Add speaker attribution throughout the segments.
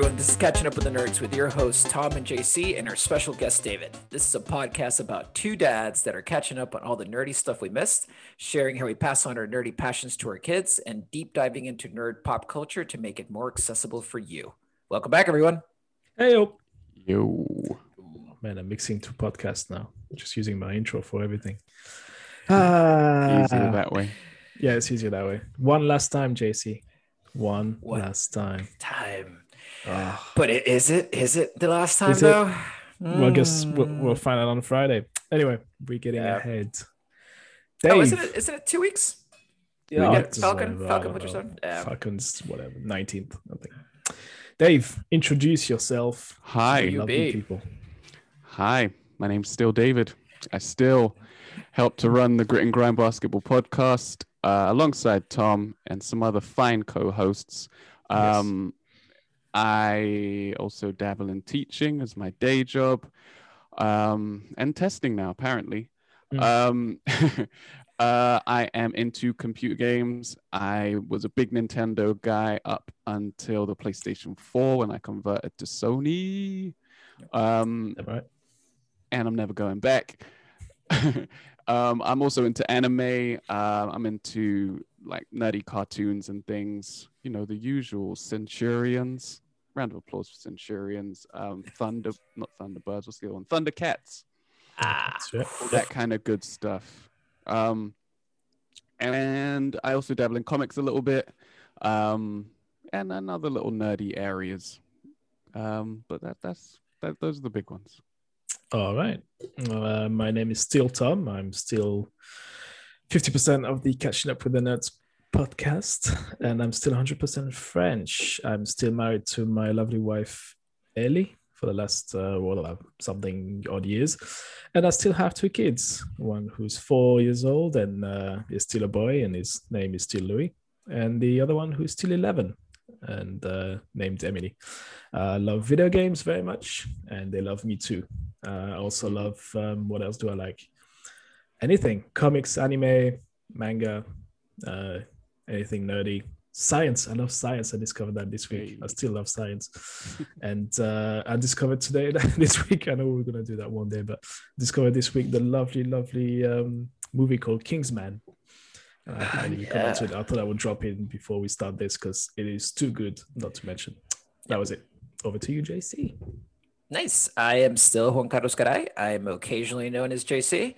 Speaker 1: everyone. This is Catching Up with the Nerds with your hosts, Tom and JC, and our special guest, David. This is a podcast about two dads that are catching up on all the nerdy stuff we missed, sharing how we pass on our nerdy passions to our kids, and deep diving into nerd pop culture to make it more accessible for you. Welcome back, everyone.
Speaker 2: Hey, yo.
Speaker 3: Yo.
Speaker 2: Man, I'm mixing two podcasts now. Just using my intro for everything. Ah,
Speaker 3: Easier that way.
Speaker 2: Yeah, it's easier that way. One last time, JC. One
Speaker 1: One.
Speaker 2: last time.
Speaker 1: Time. But it, is it? Is it the last time,
Speaker 2: Is it?
Speaker 1: though?
Speaker 2: Well, I guess we'll,
Speaker 1: Mm.
Speaker 2: we'll find out on Friday. Anyway, we're getting
Speaker 1: Yeah.
Speaker 2: ahead. Dave.
Speaker 1: Oh, isn't it, isn't it two weeks?
Speaker 2: Yeah,
Speaker 1: We get Falcon-
Speaker 2: whatever,
Speaker 1: Falcon
Speaker 2: don't
Speaker 1: Winter Yeah.
Speaker 2: Falcon's whatever, 19th, I think. Dave, introduce yourself.
Speaker 3: Hi.
Speaker 1: You
Speaker 2: lovely people.
Speaker 3: Hi. My name's still David. I still help to run the Grit and Grind Basketball podcast uh, alongside Tom and some other fine co hosts.
Speaker 2: Yes.
Speaker 3: Um, I also dabble in teaching as my day job um, and testing now, apparently.
Speaker 2: Mm.
Speaker 3: Um, uh, I am into computer games. I was a big Nintendo guy up until the PlayStation 4 when I converted to Sony. Um,
Speaker 2: right?
Speaker 3: and I'm never going back. um, I'm also into anime. Uh, I'm into like nerdy cartoons and things. You know, the usual Centurions. Round of applause for Centurions. Um, Thunder, not Thunderbirds. What's the other one? Thundercats.
Speaker 1: Ah,
Speaker 3: All that kind of good stuff. Um, and I also dabble in comics a little bit. Um, and and other little nerdy areas. Um, but that that's that. Those are the big ones.
Speaker 2: All right. Uh, my name is still Tom. I'm still 50% of the Catching Up with the Nerds podcast, and I'm still 100% French. I'm still married to my lovely wife, Ellie, for the last, uh, well, uh, something odd years. And I still have two kids one who's four years old and uh, is still a boy, and his name is still Louis, and the other one who's still 11 and uh, named Emily. I love video games very much, and they love me too. Uh, I also love um, what else do I like? Anything comics, anime, manga, uh, anything nerdy. Science. I love science. I discovered that this week. I still love science. and uh, I discovered today, this week, I know we're going to do that one day, but discovered this week the lovely, lovely um, movie called Kingsman. And I
Speaker 1: Yeah.
Speaker 2: it. I thought I would drop in before we start this because it is too good not to mention. That was it. Over to you, JC.
Speaker 1: Nice. I am still Juan Carlos Garay. I am occasionally known as JC.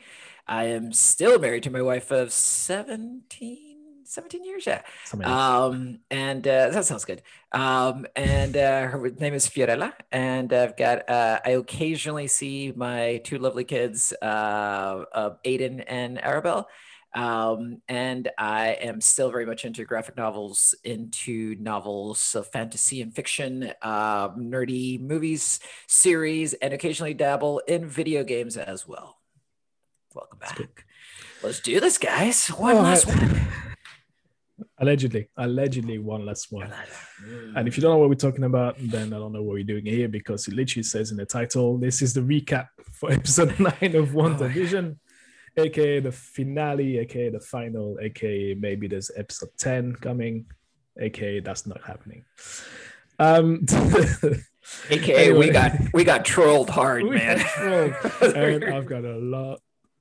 Speaker 1: I am still married to my wife of 17, 17 years. Yeah. Um, and uh, that sounds good. Um, and uh, her name is Fiorella. And I've got, uh, I occasionally see my two lovely kids, uh, uh, Aiden and Arabelle. Um, and I am still very much into graphic novels, into novels of fantasy and fiction, uh, nerdy movies, series, and occasionally dabble in video games as well. Welcome back. Let's do this, guys. One
Speaker 2: All
Speaker 1: last
Speaker 2: right.
Speaker 1: one.
Speaker 2: Allegedly, allegedly one last one. And if you don't know what we're talking about, then I don't know what we're doing here because it literally says in the title, this is the recap for episode nine of One
Speaker 1: Oh.
Speaker 2: Division, aka the finale, aka the final, aka maybe there's episode 10 coming, aka that's not happening. Um
Speaker 1: AKA, we got we got trolled hard,
Speaker 2: We
Speaker 1: man.
Speaker 2: trolled. and I've got a lot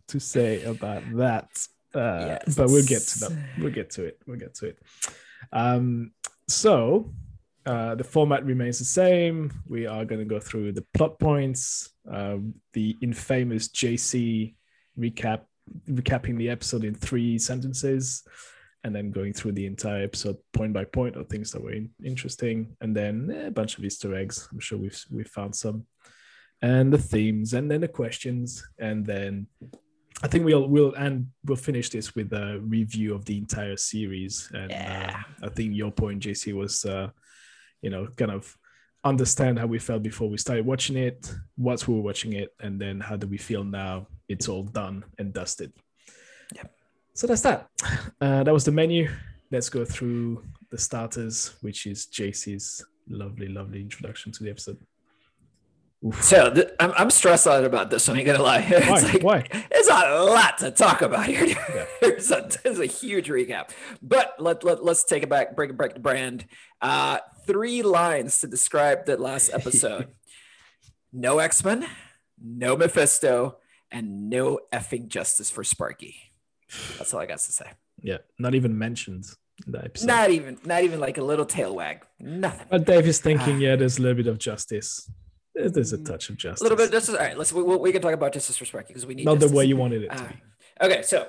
Speaker 2: to say about that. Uh, But we'll get to that. We'll get to it. We'll get to it. Um, so uh, the format remains the same. We are going to go through the plot points, um, the infamous JC recap, recapping the episode in three sentences, and then going through the entire episode point by point of things that were in- interesting, and then eh, a bunch of Easter eggs. I'm sure we've we've found some, and the themes, and then the questions, and then I think we'll we'll and we'll finish this with a review of the entire series. And
Speaker 1: Yeah.
Speaker 2: uh, I think your point, JC, was uh, you know kind of understand how we felt before we started watching it, whilst we were watching it, and then how do we feel now it's all done and dusted.
Speaker 1: Yep.
Speaker 2: So that's that. Uh, that was the menu. Let's go through the starters, which is JC's lovely, lovely introduction to the episode.
Speaker 1: So th- I'm, I'm stressed out about this one. I'm gonna lie. It's
Speaker 2: Why?
Speaker 1: like
Speaker 2: Why?
Speaker 1: it's a lot to talk about here. there's, a, there's a huge recap, but let, let let's take it back, bring it back to brand. Uh, three lines to describe the last episode: no X Men, no Mephisto, and no effing justice for Sparky. That's all I got to say.
Speaker 2: Yeah, not even mentioned in the episode.
Speaker 1: Not even, not even like a little tail wag. Nothing.
Speaker 2: But Dave is thinking, yeah, there's a little bit of justice. There's a touch of justice.
Speaker 1: A little bit. This is all right. Let's we, we can talk about justice for Sparky because we need
Speaker 2: Not the way you wanted it to
Speaker 1: Uh,
Speaker 2: be.
Speaker 1: okay, so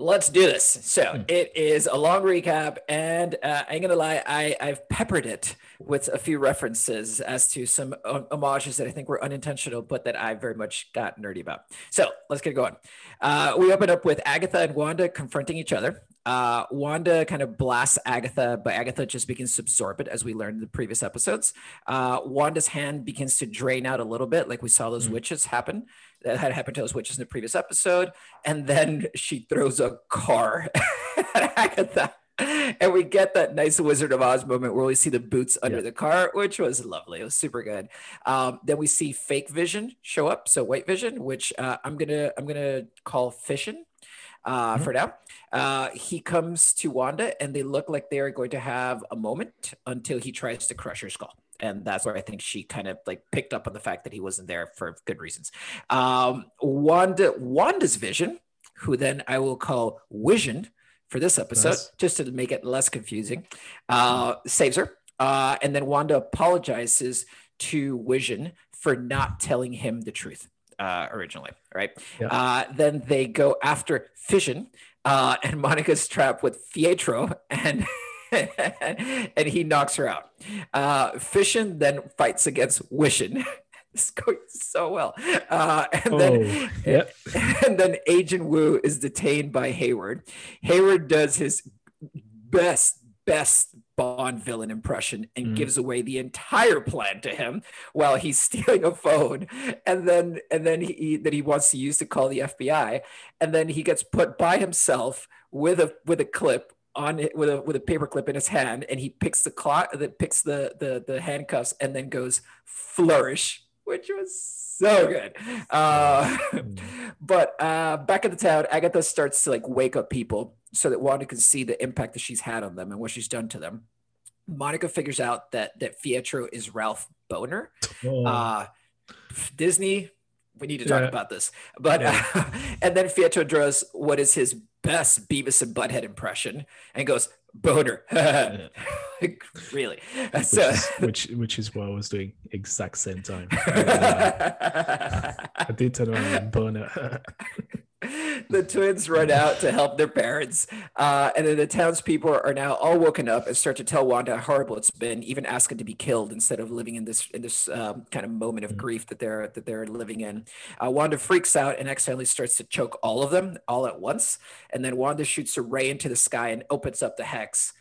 Speaker 1: let's do this. So
Speaker 2: Hmm.
Speaker 1: it is a long recap, and uh, I ain't gonna lie, I I've peppered it with a few references as to some um, homages that I think were unintentional, but that I very much got nerdy about. So let's get going. Uh, we open up with Agatha and Wanda confronting each other. Uh, Wanda kind of blasts Agatha, but Agatha just begins to absorb it, as we learned in the previous episodes. Uh, Wanda's hand begins to drain out a little bit, like we saw those witches happen. That had happened to those witches in the previous episode. And then she throws a car at Agatha. And we get that nice Wizard of Oz moment where we see the boots under
Speaker 2: Yeah.
Speaker 1: the car, which was lovely. It was super good. Um, then we see fake vision show up, so white vision, which uh, I'm gonna I'm gonna call fission uh,
Speaker 2: Mhm.
Speaker 1: for now. Uh, he comes to Wanda, and they look like they are going to have a moment until he tries to crush her skull. And that's where I think she kind of like picked up on the fact that he wasn't there for good reasons. Um, Wanda, Wanda's vision, who then I will call Vision for this episode,
Speaker 2: Nice.
Speaker 1: just to make it less confusing, uh, saves her. Uh, and then Wanda apologizes to Vision for not telling him the truth uh, originally, right?
Speaker 2: Yeah.
Speaker 1: Uh, then they go after Fission, uh, and Monica's trapped with Fietro, and and he knocks her out. Uh, Fission then fights against Wishin. It's going so well. Uh, and then
Speaker 2: Oh, yeah.
Speaker 1: and then Agent Woo is detained by Hayward. Hayward does his best, best Bond villain impression and
Speaker 2: Mhm.
Speaker 1: gives away the entire plan to him while he's stealing a phone, and then and then he that he wants to use to call the FBI, and then he gets put by himself with a with a clip on it with a with a paper clip in his hand, and he picks the clock that picks the the the handcuffs, and then goes flourish, which was so good. Uh, but uh, back at the town, Agatha starts to like wake up people so that Wanda can see the impact that she's had on them and what she's done to them. Monica figures out that that Fietro is Ralph Boner.
Speaker 2: Oh,
Speaker 1: Uh, Disney, we need to talk
Speaker 2: Yeah.
Speaker 1: about this. But
Speaker 2: Yeah.
Speaker 1: and then Fietro draws what is his best Beavis and Butthead impression and goes boner. like, really?
Speaker 2: which,
Speaker 1: So.
Speaker 2: is, which which is what I was doing exact same time. I did turn around and boner.
Speaker 1: the twins run out to help their parents, uh, and then the townspeople are now all woken up and start to tell Wanda how horrible it's been, even asking to be killed instead of living in this in this um, kind of moment of grief that they're that they're living in. Uh, Wanda freaks out and accidentally starts to choke all of them all at once, and then Wanda shoots a ray into the sky and opens up the hex.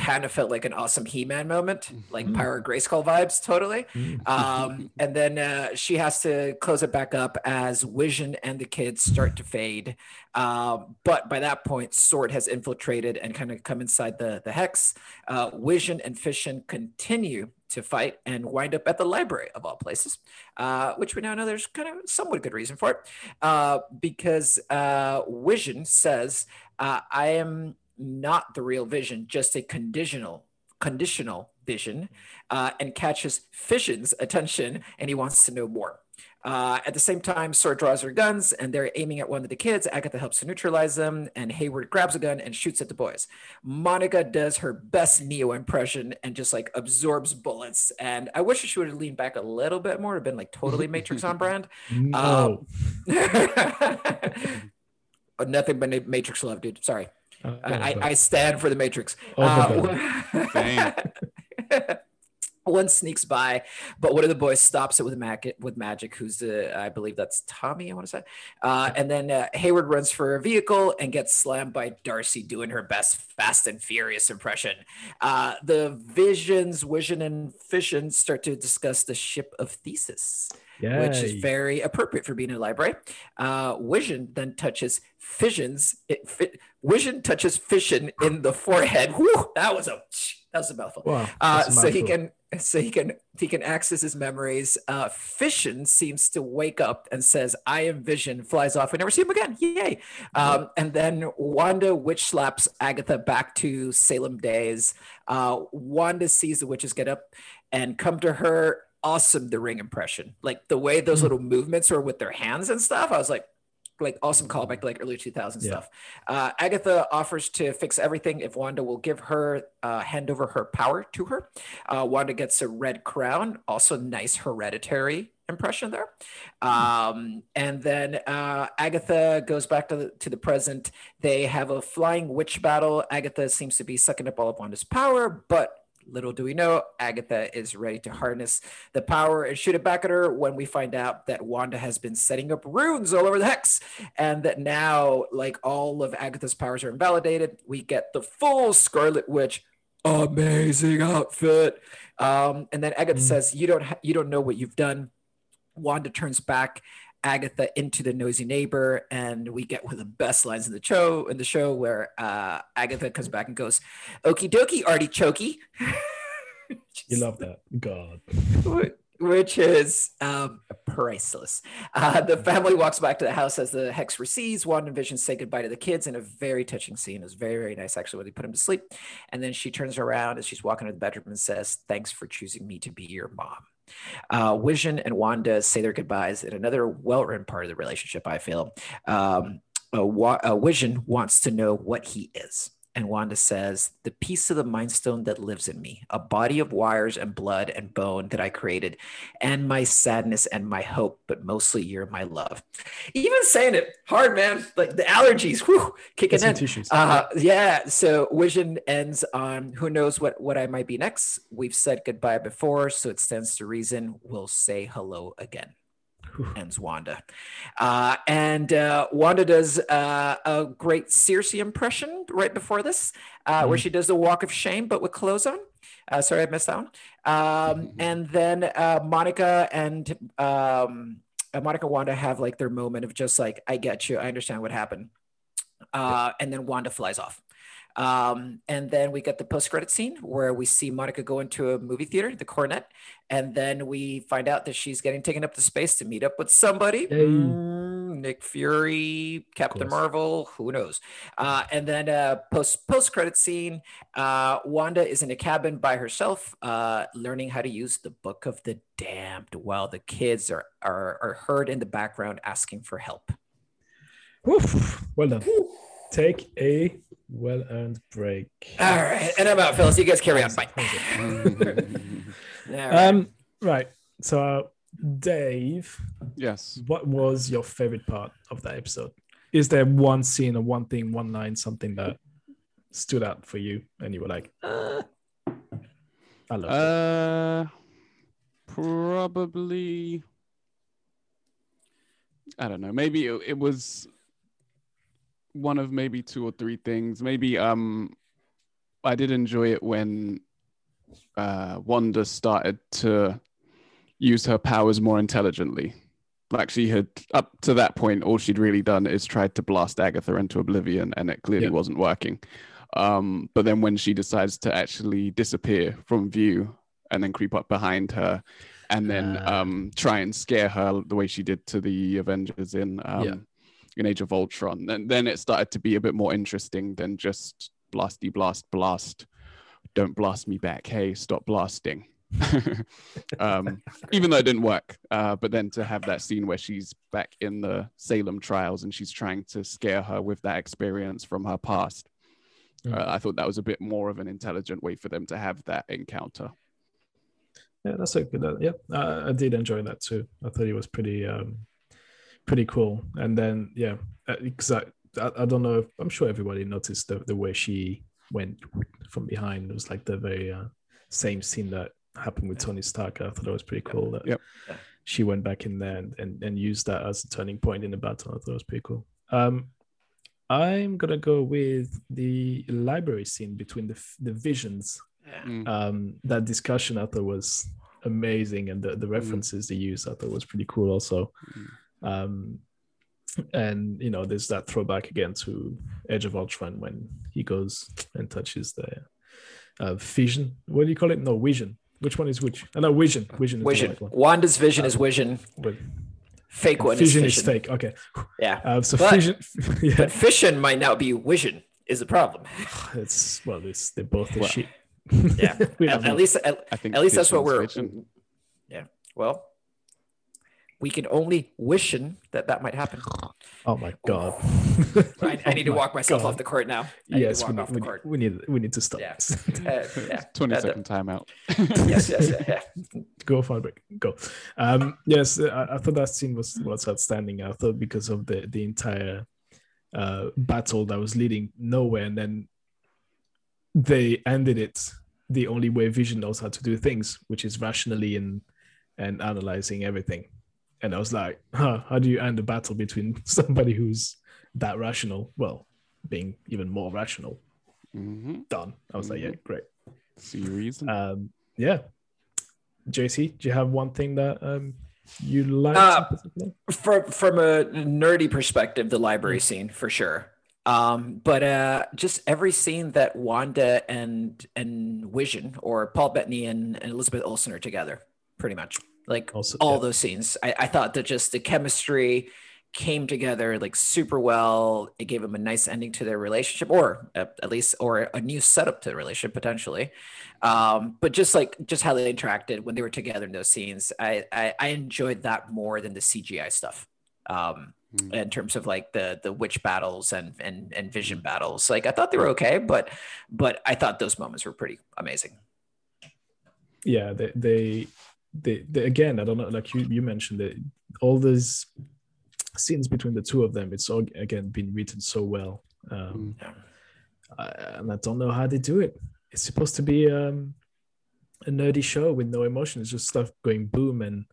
Speaker 1: Kind of felt like an awesome He-Man moment, like
Speaker 2: Mhm.
Speaker 1: Power Grayskull vibes, totally
Speaker 2: Mm.
Speaker 1: um, and then uh, she has to close it back up as Vision and the kids start to fade. Um, but by that point, Sword has infiltrated and kind of come inside the the hex. Uh, Vision and Fission continue to fight and wind up at the library of all places, uh, which we now know there's kind of somewhat good reason for it, uh, because uh, Vision says, uh, "I am." Not the real vision, just a conditional conditional vision uh, and catches Fission's attention, and he wants to know more. Uh, at the same time, Sword draws her guns, and they're aiming at one of the kids. Agatha helps to neutralize them, and Hayward grabs a gun and shoots at the boys. Monica does her best Neo impression and just like absorbs bullets. And I wish she would have leaned back a little bit more, have been like totally Matrix on brand.
Speaker 2: No.
Speaker 1: but nothing but Matrix love, dude. Sorry.
Speaker 2: Uh,
Speaker 1: I, I, I stand for the Matrix.
Speaker 2: Oh,
Speaker 1: Uh, one sneaks by, but one of the boys stops it with magic. With magic, who's the I believe that's Tommy. I want to say, uh, and then uh, Hayward runs for a vehicle and gets slammed by Darcy, doing her best Fast and Furious impression. Uh, the visions, Vision, and Fission start to discuss the ship of Theseus which is very appropriate for being in a library. Uh, Vision then touches Fission's. It, fi- Vision touches Fission in the forehead. Whew, that was a That was a mouthful.
Speaker 2: Wow.
Speaker 1: Uh,
Speaker 2: a
Speaker 1: so he can so he can he can access his memories. Uh, Fission seems to wake up and says, "I am Vision." Flies off. We never see him again. Yay! Um, and then Wanda witch slaps Agatha back to Salem days. Uh, Wanda sees the witches get up and come to her. Awesome, the ring impression, like the way those
Speaker 2: Mm.
Speaker 1: little movements are with their hands and stuff. I was like, like awesome callback to like early 2000
Speaker 2: Yeah.
Speaker 1: stuff. Uh, Agatha offers to fix everything if Wanda will give her uh, hand over her power to her. Uh, Wanda gets a red crown, also nice hereditary impression there. Um, and then uh, Agatha goes back to the, to the present. They have a flying witch battle. Agatha seems to be sucking up all of Wanda's power, but little do we know, Agatha is ready to harness the power and shoot it back at her when we find out that Wanda has been setting up runes all over the hex and that now like all of Agatha's powers are invalidated. We get the full Scarlet Witch amazing outfit. Um, and then Agatha
Speaker 2: Mm.
Speaker 1: says, "You don't ha- you don't know what you've done." Wanda turns back Agatha into the nosy neighbor, and we get one of the best lines in the show in the show where uh, Agatha comes back and goes, "Okie dokie, artichokey."
Speaker 2: You love that. God.
Speaker 1: Which is um, priceless. Uh, the family walks back to the house as the hex recedes. Wanda and Vision say goodbye to the kids in a very touching scene. It was very, very nice, actually, when they put him to sleep. And then she turns around as she's walking to the bedroom and says, Thanks for choosing me to be your mom. Uh, Vision and Wanda say their goodbyes in another well written part of the relationship, I feel. Um, uh, Wa- uh, Vision wants to know what he is. And Wanda says, The piece of the Mind Stone that lives in me, a body of wires and blood and bone that I created, and my sadness and my hope, but mostly you're my love. Even saying it hard, man. Like the allergies, whew, kicking in.
Speaker 2: tissues.
Speaker 1: Uh, yeah. So Vision ends on who knows what what I might be next. We've said goodbye before, so it stands to reason we'll say hello again. Ends Wanda, uh, and uh, Wanda does uh, a great Cersei impression right before this, uh, where
Speaker 2: Mhm.
Speaker 1: she does the walk of shame but with clothes on. Uh, sorry, I missed that one. Um, and then uh, Monica and um, Monica and Wanda have like their moment of just like, I get you, I understand what happened. Uh, and then Wanda flies off. Um, and then we get the post credit scene where we see Monica go into a movie theater, the Cornet, and then we find out that she's getting taken up to space to meet up with somebody. Mm, Nick Fury, Captain. Marvel, who knows? Uh, and then uh, post post credit scene, uh, Wanda is in a cabin by herself, uh, learning how to use the Book of the Damned, while the kids are are, are heard in the background asking for help.
Speaker 2: Woof. Well done. Take a well earned break.
Speaker 1: All right, and I'm out, fellas. You guys carry on. Bye. All right.
Speaker 2: Um, right. So, uh, Dave,
Speaker 3: yes.
Speaker 2: what was your favorite part of that episode? Is there one scene or one thing, one line, something that stood out for you and you were like, uh, I love it.
Speaker 3: Uh, probably. I don't know. Maybe it, it was one of maybe two or three things. Maybe um, I did enjoy it when uh, Wanda started to use her powers more intelligently. Like she had up to that point, all she'd really done is tried to blast Agatha into oblivion, and it clearly
Speaker 2: Yeah.
Speaker 3: wasn't working. Um, but then when she decides to actually disappear from view and then creep up behind her, and then
Speaker 2: Ah.
Speaker 3: um, try and scare her the way she did to the Avengers in um. In Age of Ultron, And then it started to be a bit more interesting than just blasty blast blast. Don't blast me back. Hey, stop blasting. um, even though it didn't work. Uh, but then to have that scene where she's back in the Salem trials and she's trying to scare her with that experience from her past,
Speaker 2: Mm.
Speaker 3: uh, I thought that was a bit more of an intelligent way for them to have that encounter.
Speaker 2: Yeah, that's a good. Uh, yeah, I did enjoy that too. I thought it was pretty, um, pretty cool. And then yeah, because I, I, I don't know. If, I'm sure everybody noticed the the way she went from behind. It was like the very uh, same scene that happened with Tony Stark. I thought that was pretty cool. That
Speaker 3: Yep.
Speaker 2: She went back in there and, and and used that as a turning point in the battle. I thought it was pretty cool. Um, I'm gonna go with the library scene between the the visions
Speaker 1: Yeah.
Speaker 3: Mm.
Speaker 2: um, that discussion I thought was amazing, and the, the references they used I thought was pretty cool also. Um, and you know, there's that throwback again to Age of Ultron when he goes and touches the uh, Vision. What do you call it? No, Vision. Which one is which? Uh, no, Vision. Vision is the
Speaker 1: Vision.
Speaker 2: right one.
Speaker 1: Wanda's vision is vision.
Speaker 2: But
Speaker 1: Fake one
Speaker 2: Vision
Speaker 1: is
Speaker 2: is fake. Okay.
Speaker 1: Yeah.
Speaker 2: Uh, so
Speaker 1: But-
Speaker 2: Vision. yeah,
Speaker 1: But fission might now be vision is the problem.
Speaker 2: it's well, it's they're both the
Speaker 3: Well,
Speaker 2: shit.
Speaker 1: Yeah.
Speaker 2: We
Speaker 1: at,
Speaker 2: have
Speaker 1: at least at,
Speaker 3: I think
Speaker 1: at least that's what we're
Speaker 3: vision.
Speaker 1: Yeah. Well, we can only wishing that that might happen.
Speaker 2: Oh my god.
Speaker 1: I, I need to
Speaker 2: Oh my
Speaker 1: walk myself
Speaker 2: God.
Speaker 1: off the court now. I need
Speaker 2: Yes,
Speaker 1: to
Speaker 2: we
Speaker 1: walk
Speaker 2: need,
Speaker 1: off
Speaker 2: we,
Speaker 1: the
Speaker 2: need,
Speaker 1: court.
Speaker 2: we need we need to stop.
Speaker 1: Yeah.
Speaker 2: this.
Speaker 1: Uh, yeah.
Speaker 3: 20
Speaker 1: That-
Speaker 3: second timeout.
Speaker 1: yes, yes, yeah, yeah.
Speaker 2: go for a break. Go. Um, yes, I, I thought that scene was was outstanding. I thought because of the the entire uh, battle that was leading nowhere, and then they ended it the only way Vision knows how to do things, which is rationally and and analyzing everything. And I was like, huh, how do you end a battle between somebody who's that rational? Well, being even more rational.
Speaker 3: hmm
Speaker 2: Done. I was like, yeah, great.
Speaker 3: See your reason.
Speaker 2: Um, yeah. JC, do you have one thing that um you like?
Speaker 1: Uh, from from a nerdy perspective, the library scene for sure. Um, but uh, just every scene that Wanda and and Vision or Paul Bettany and, and Elizabeth Olsen are together, pretty much like
Speaker 2: Also,
Speaker 1: all
Speaker 2: yeah.
Speaker 1: those scenes. I, I thought that just the chemistry came together like super well. It gave them a nice ending to their relationship, or at, at least, or a new setup to the relationship potentially. Um, but just like just how they interacted when they were together in those scenes, I I, I enjoyed that more than the CGI stuff. Um,
Speaker 3: Mm.
Speaker 1: in terms of like the the witch battles and and and vision battles, like I thought they were okay, but but I thought those moments were pretty amazing.
Speaker 2: yeah, they, they they they again, I don't know, like you you mentioned that all those scenes between the two of them, it's all again been written so well. Um,
Speaker 1: Yeah.
Speaker 2: I, and I don't know how they do it. It's supposed to be um, a nerdy show with no emotion. It's just stuff going boom, and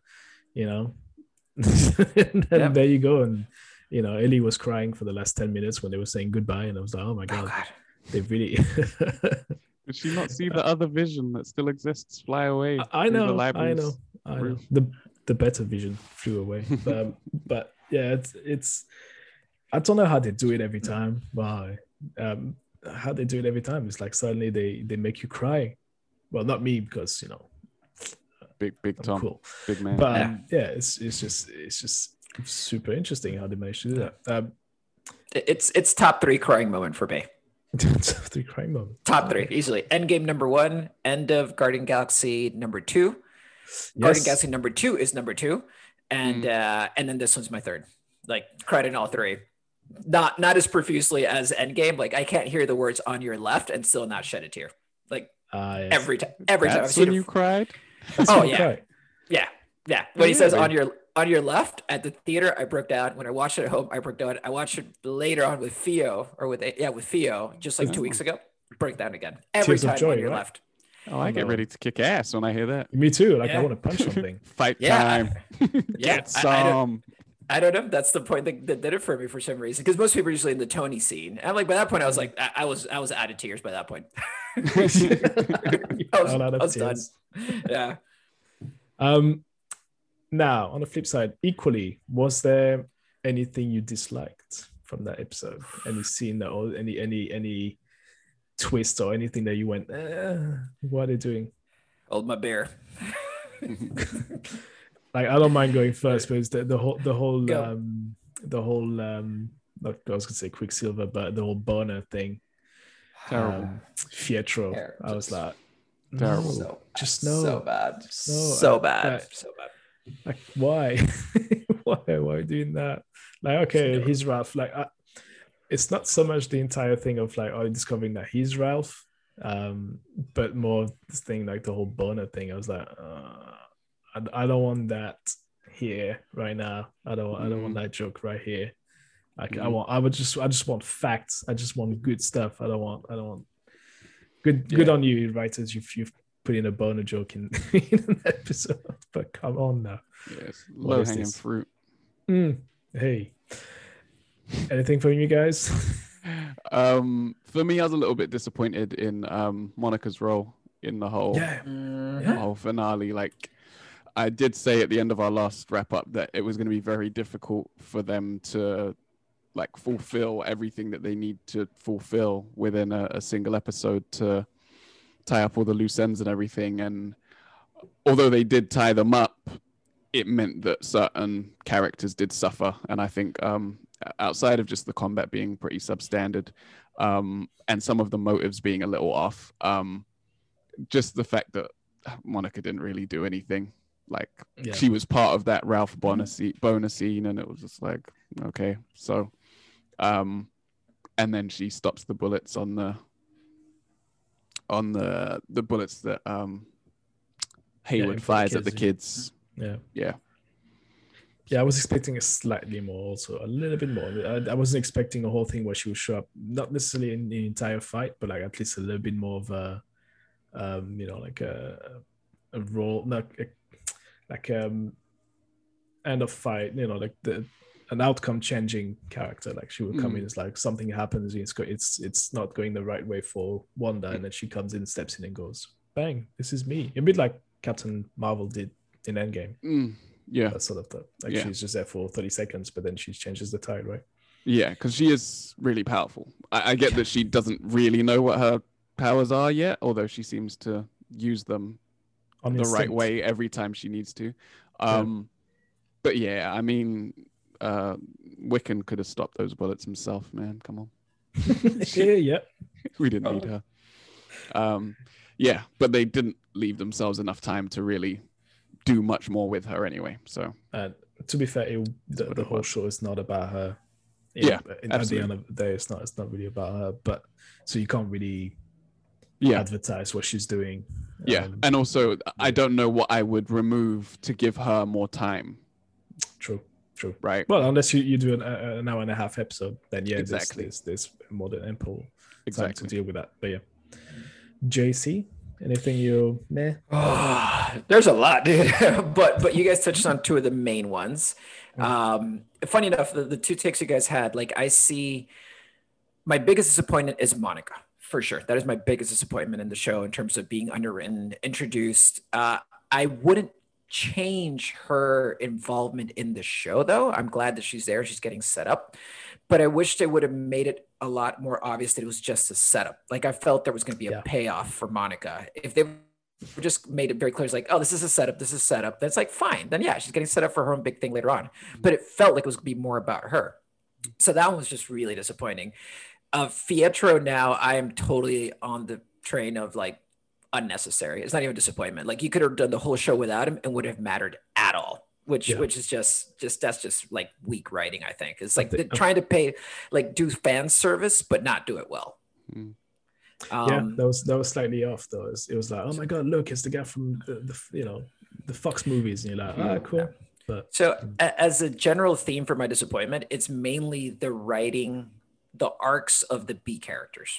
Speaker 2: you know, and then
Speaker 1: Yeah.
Speaker 2: there you go. And you know, Ellie was crying for the last ten minutes when they were saying goodbye, and I was like, oh my
Speaker 1: Oh
Speaker 2: god,
Speaker 1: God.
Speaker 2: they really.
Speaker 3: Did she not see the other vision that still exists fly away?
Speaker 2: I
Speaker 3: through the
Speaker 2: know, I know, I know.
Speaker 3: roof?
Speaker 2: The the better vision flew away, um, but yeah, it's it's. I don't know how they do it every time. Wow, um, how they do it every time? It's like suddenly they they make you cry. Well, not me because you know
Speaker 3: Big, big
Speaker 2: I'm
Speaker 3: Tom,
Speaker 2: cool,
Speaker 3: big man.
Speaker 2: but
Speaker 1: Yeah.
Speaker 2: yeah, it's it's just it's just super interesting how they managed to do that. Um,
Speaker 1: It's it's top three crying moment for me.
Speaker 2: Three crying moments.
Speaker 1: Top three easily. Endgame number one. End of Guardian Galaxy number two. Guardian Galaxy number two is number two, and uh, and then this one's my third. Like cried in all three. Not not as profusely as Endgame. Like I can't hear the words on your left and still not shed a tear. Like
Speaker 2: Ah, yes.
Speaker 1: every time, every time I've seen
Speaker 3: when
Speaker 1: it.
Speaker 3: you cried.
Speaker 2: That's
Speaker 1: oh, yeah.
Speaker 2: cry.
Speaker 1: Yeah, yeah. When he says on your on your left at the theater, I broke down. When I watched it at home, I broke down. I watched it later on with Theo or with yeah with Theo just like two weeks ago. Broke down again every
Speaker 2: Tears of
Speaker 1: time
Speaker 2: joy,
Speaker 1: on your
Speaker 2: right?
Speaker 1: left.
Speaker 3: Oh, I get ready to kick ass when I hear that.
Speaker 2: Me too. Like I want to punch something.
Speaker 3: Fight
Speaker 1: Yeah,
Speaker 3: time.
Speaker 1: Yeah,
Speaker 3: Get
Speaker 1: I- I don't-
Speaker 3: some.
Speaker 1: I don't know. That's the point that, that did it for me for some reason. Because most people are usually in the Tony scene. And I'm like, by that point, I was like, I, I was, I was out of tears by that point. I was,
Speaker 2: out of
Speaker 1: I was done. Yeah.
Speaker 2: Um, now, on the flip side, equally, was there anything you disliked from that episode? Any scene that, or any any any twist or anything that you went, eh, what are they doing?
Speaker 1: Hold my beer.
Speaker 2: Like, I don't mind going first, but it's the, the whole the whole
Speaker 1: Go.
Speaker 2: um the whole um not, I was gonna say Quicksilver, but the whole Boner thing,
Speaker 3: Terrible.
Speaker 2: um, Fietro.
Speaker 1: Terrible.
Speaker 2: I was like,
Speaker 3: Terrible.
Speaker 1: So
Speaker 2: just
Speaker 1: bad,
Speaker 2: no.
Speaker 1: So bad.
Speaker 2: No,
Speaker 1: so
Speaker 2: I-
Speaker 1: bad.
Speaker 2: I-
Speaker 1: so bad.
Speaker 2: Like why? Why why are you doing that? Like okay he's ralph. Like I, it's not so much the entire thing of like oh discovering that he's ralph um but more this thing like the whole boner thing. I was like uh, I, I don't want that here right now. I don't i don't want that joke right here. Like i
Speaker 3: Mhm.
Speaker 2: want i would just i just want facts. I just want good stuff. I don't want i don't want good good on you writers. You've you've put in a boner joke in, in an episode but come on now
Speaker 3: Yes. Low hanging
Speaker 2: this?
Speaker 3: fruit.
Speaker 2: Mm, hey. Anything from you guys?
Speaker 3: Um, for me, I was a little bit disappointed in um Monica's role in the whole
Speaker 2: yeah.
Speaker 1: Mhm.
Speaker 2: Yeah.
Speaker 3: whole finale. Like I did say at the end of our last wrap up that it was going to be very difficult for them to like fulfill everything that they need to fulfill within a, a single episode to tie up all the loose ends and everything. And although they did tie them up, it meant that certain characters did suffer. And I think um, outside of just the combat being pretty substandard um, and some of the motives being a little off, um, just the fact that Monica didn't really do anything. Like
Speaker 2: Yeah.
Speaker 3: she was part of that Ralph Bonner scene, Boner scene, and it was just like, okay, so, um, and then she stops the bullets on the on the the bullets that um Hayward
Speaker 2: the
Speaker 3: fires at the
Speaker 2: kids. Yeah.
Speaker 3: Yeah.
Speaker 2: Yeah, I was expecting a slightly more, also a little bit more. I, I wasn't expecting a whole thing where she would show up, not necessarily in the entire fight, but like at least a little bit more of a, um, you know, like a a role, not a, like um, end of fight, you know, like the an outcome changing character. Like she would come in,
Speaker 3: Mm.
Speaker 2: it's like something happens, it's go, it's it's not going the right way for Wanda, and then she comes in, steps in, and goes, "Bang, this is me." A bit like Captain Marvel did in Endgame
Speaker 3: Mm, yeah,
Speaker 2: that sort of thing. Like
Speaker 3: Yeah.
Speaker 2: she's just there for 30 seconds, but then she changes the tide, right?
Speaker 3: yeah, because she is really powerful. I, I get that she doesn't really know what her powers are yet, although she seems to use them
Speaker 2: On
Speaker 3: the right way every time she needs to.
Speaker 2: Yeah.
Speaker 3: Um, But yeah, I mean, uh, Wiccan could have stopped those bullets himself, man. Come on.
Speaker 2: yeah, yeah.
Speaker 3: we didn't need her. Um, yeah, but they didn't leave themselves enough time to really do much more with her anyway. So
Speaker 2: And to be fair, it, the, the whole show is not about her.
Speaker 3: Yeah,
Speaker 2: at the end of the day, it's not. It's not really about her. But so you can't really
Speaker 3: yeah,
Speaker 2: advertise what she's doing.
Speaker 3: yeah,
Speaker 2: Um,
Speaker 3: and also I don't know what I would remove to give her more time,
Speaker 2: true, true.
Speaker 3: right?
Speaker 2: Well, unless you, you do an, uh, an hour and a half episode, then yeah, there's-
Speaker 3: Exactly.
Speaker 2: there's, there's more than ample time to deal with that. But yeah, JC, anything you meh?
Speaker 1: There's a lot, dude. but but you guys touched on two of the main ones. Um, funny enough, the, the two takes you guys had, like I see my biggest disappointment is Monica for sure. That is my biggest disappointment in the show in terms of being underwritten, introduced. Uh, I wouldn't change her involvement in the show though. I'm glad that she's there. She's getting set up, but I wish they would have made it a lot more obvious that it was just a setup. Like I felt there was going to be a
Speaker 2: Yeah.
Speaker 1: payoff for Monica if they just made it very clear. It's like, oh, this is a setup. This is a setup. That's like fine. Then yeah, she's getting set up for her own big thing later on. But it felt like it was going to be more about her. So that one was just really disappointing. Uh, Fietro now, I am totally on the train of like unnecessary. It's not even disappointment. Like you could have done the whole show without him and would have mattered at all. Which,
Speaker 2: Yeah.
Speaker 1: which is just, just that's just like weak writing. I think it's like
Speaker 2: thi-
Speaker 1: they're trying to pay, like do fan service, but not do it well.
Speaker 3: Mm.
Speaker 1: Um,
Speaker 2: yeah, that was that was slightly off though. It was, it was like, oh my god, look, it's the guy from the, the you know the Fox movies, and you're like, ah, cool. But
Speaker 1: So, a- as a general theme for my disappointment, it's mainly the writing, the arcs of the B characters.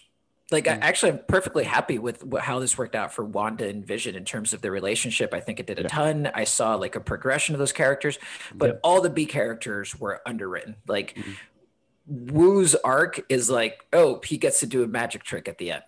Speaker 1: Like, I actually, I'm perfectly happy with how this worked out for Wanda and Vision in terms of the relationship. I think it did a
Speaker 3: Yeah.
Speaker 1: ton. I saw like a progression of those characters, but
Speaker 2: Yep.
Speaker 1: all the B characters were underwritten. Like,
Speaker 3: Mhm.
Speaker 1: Woo's arc is like, oh, he gets to do a magic trick at the end.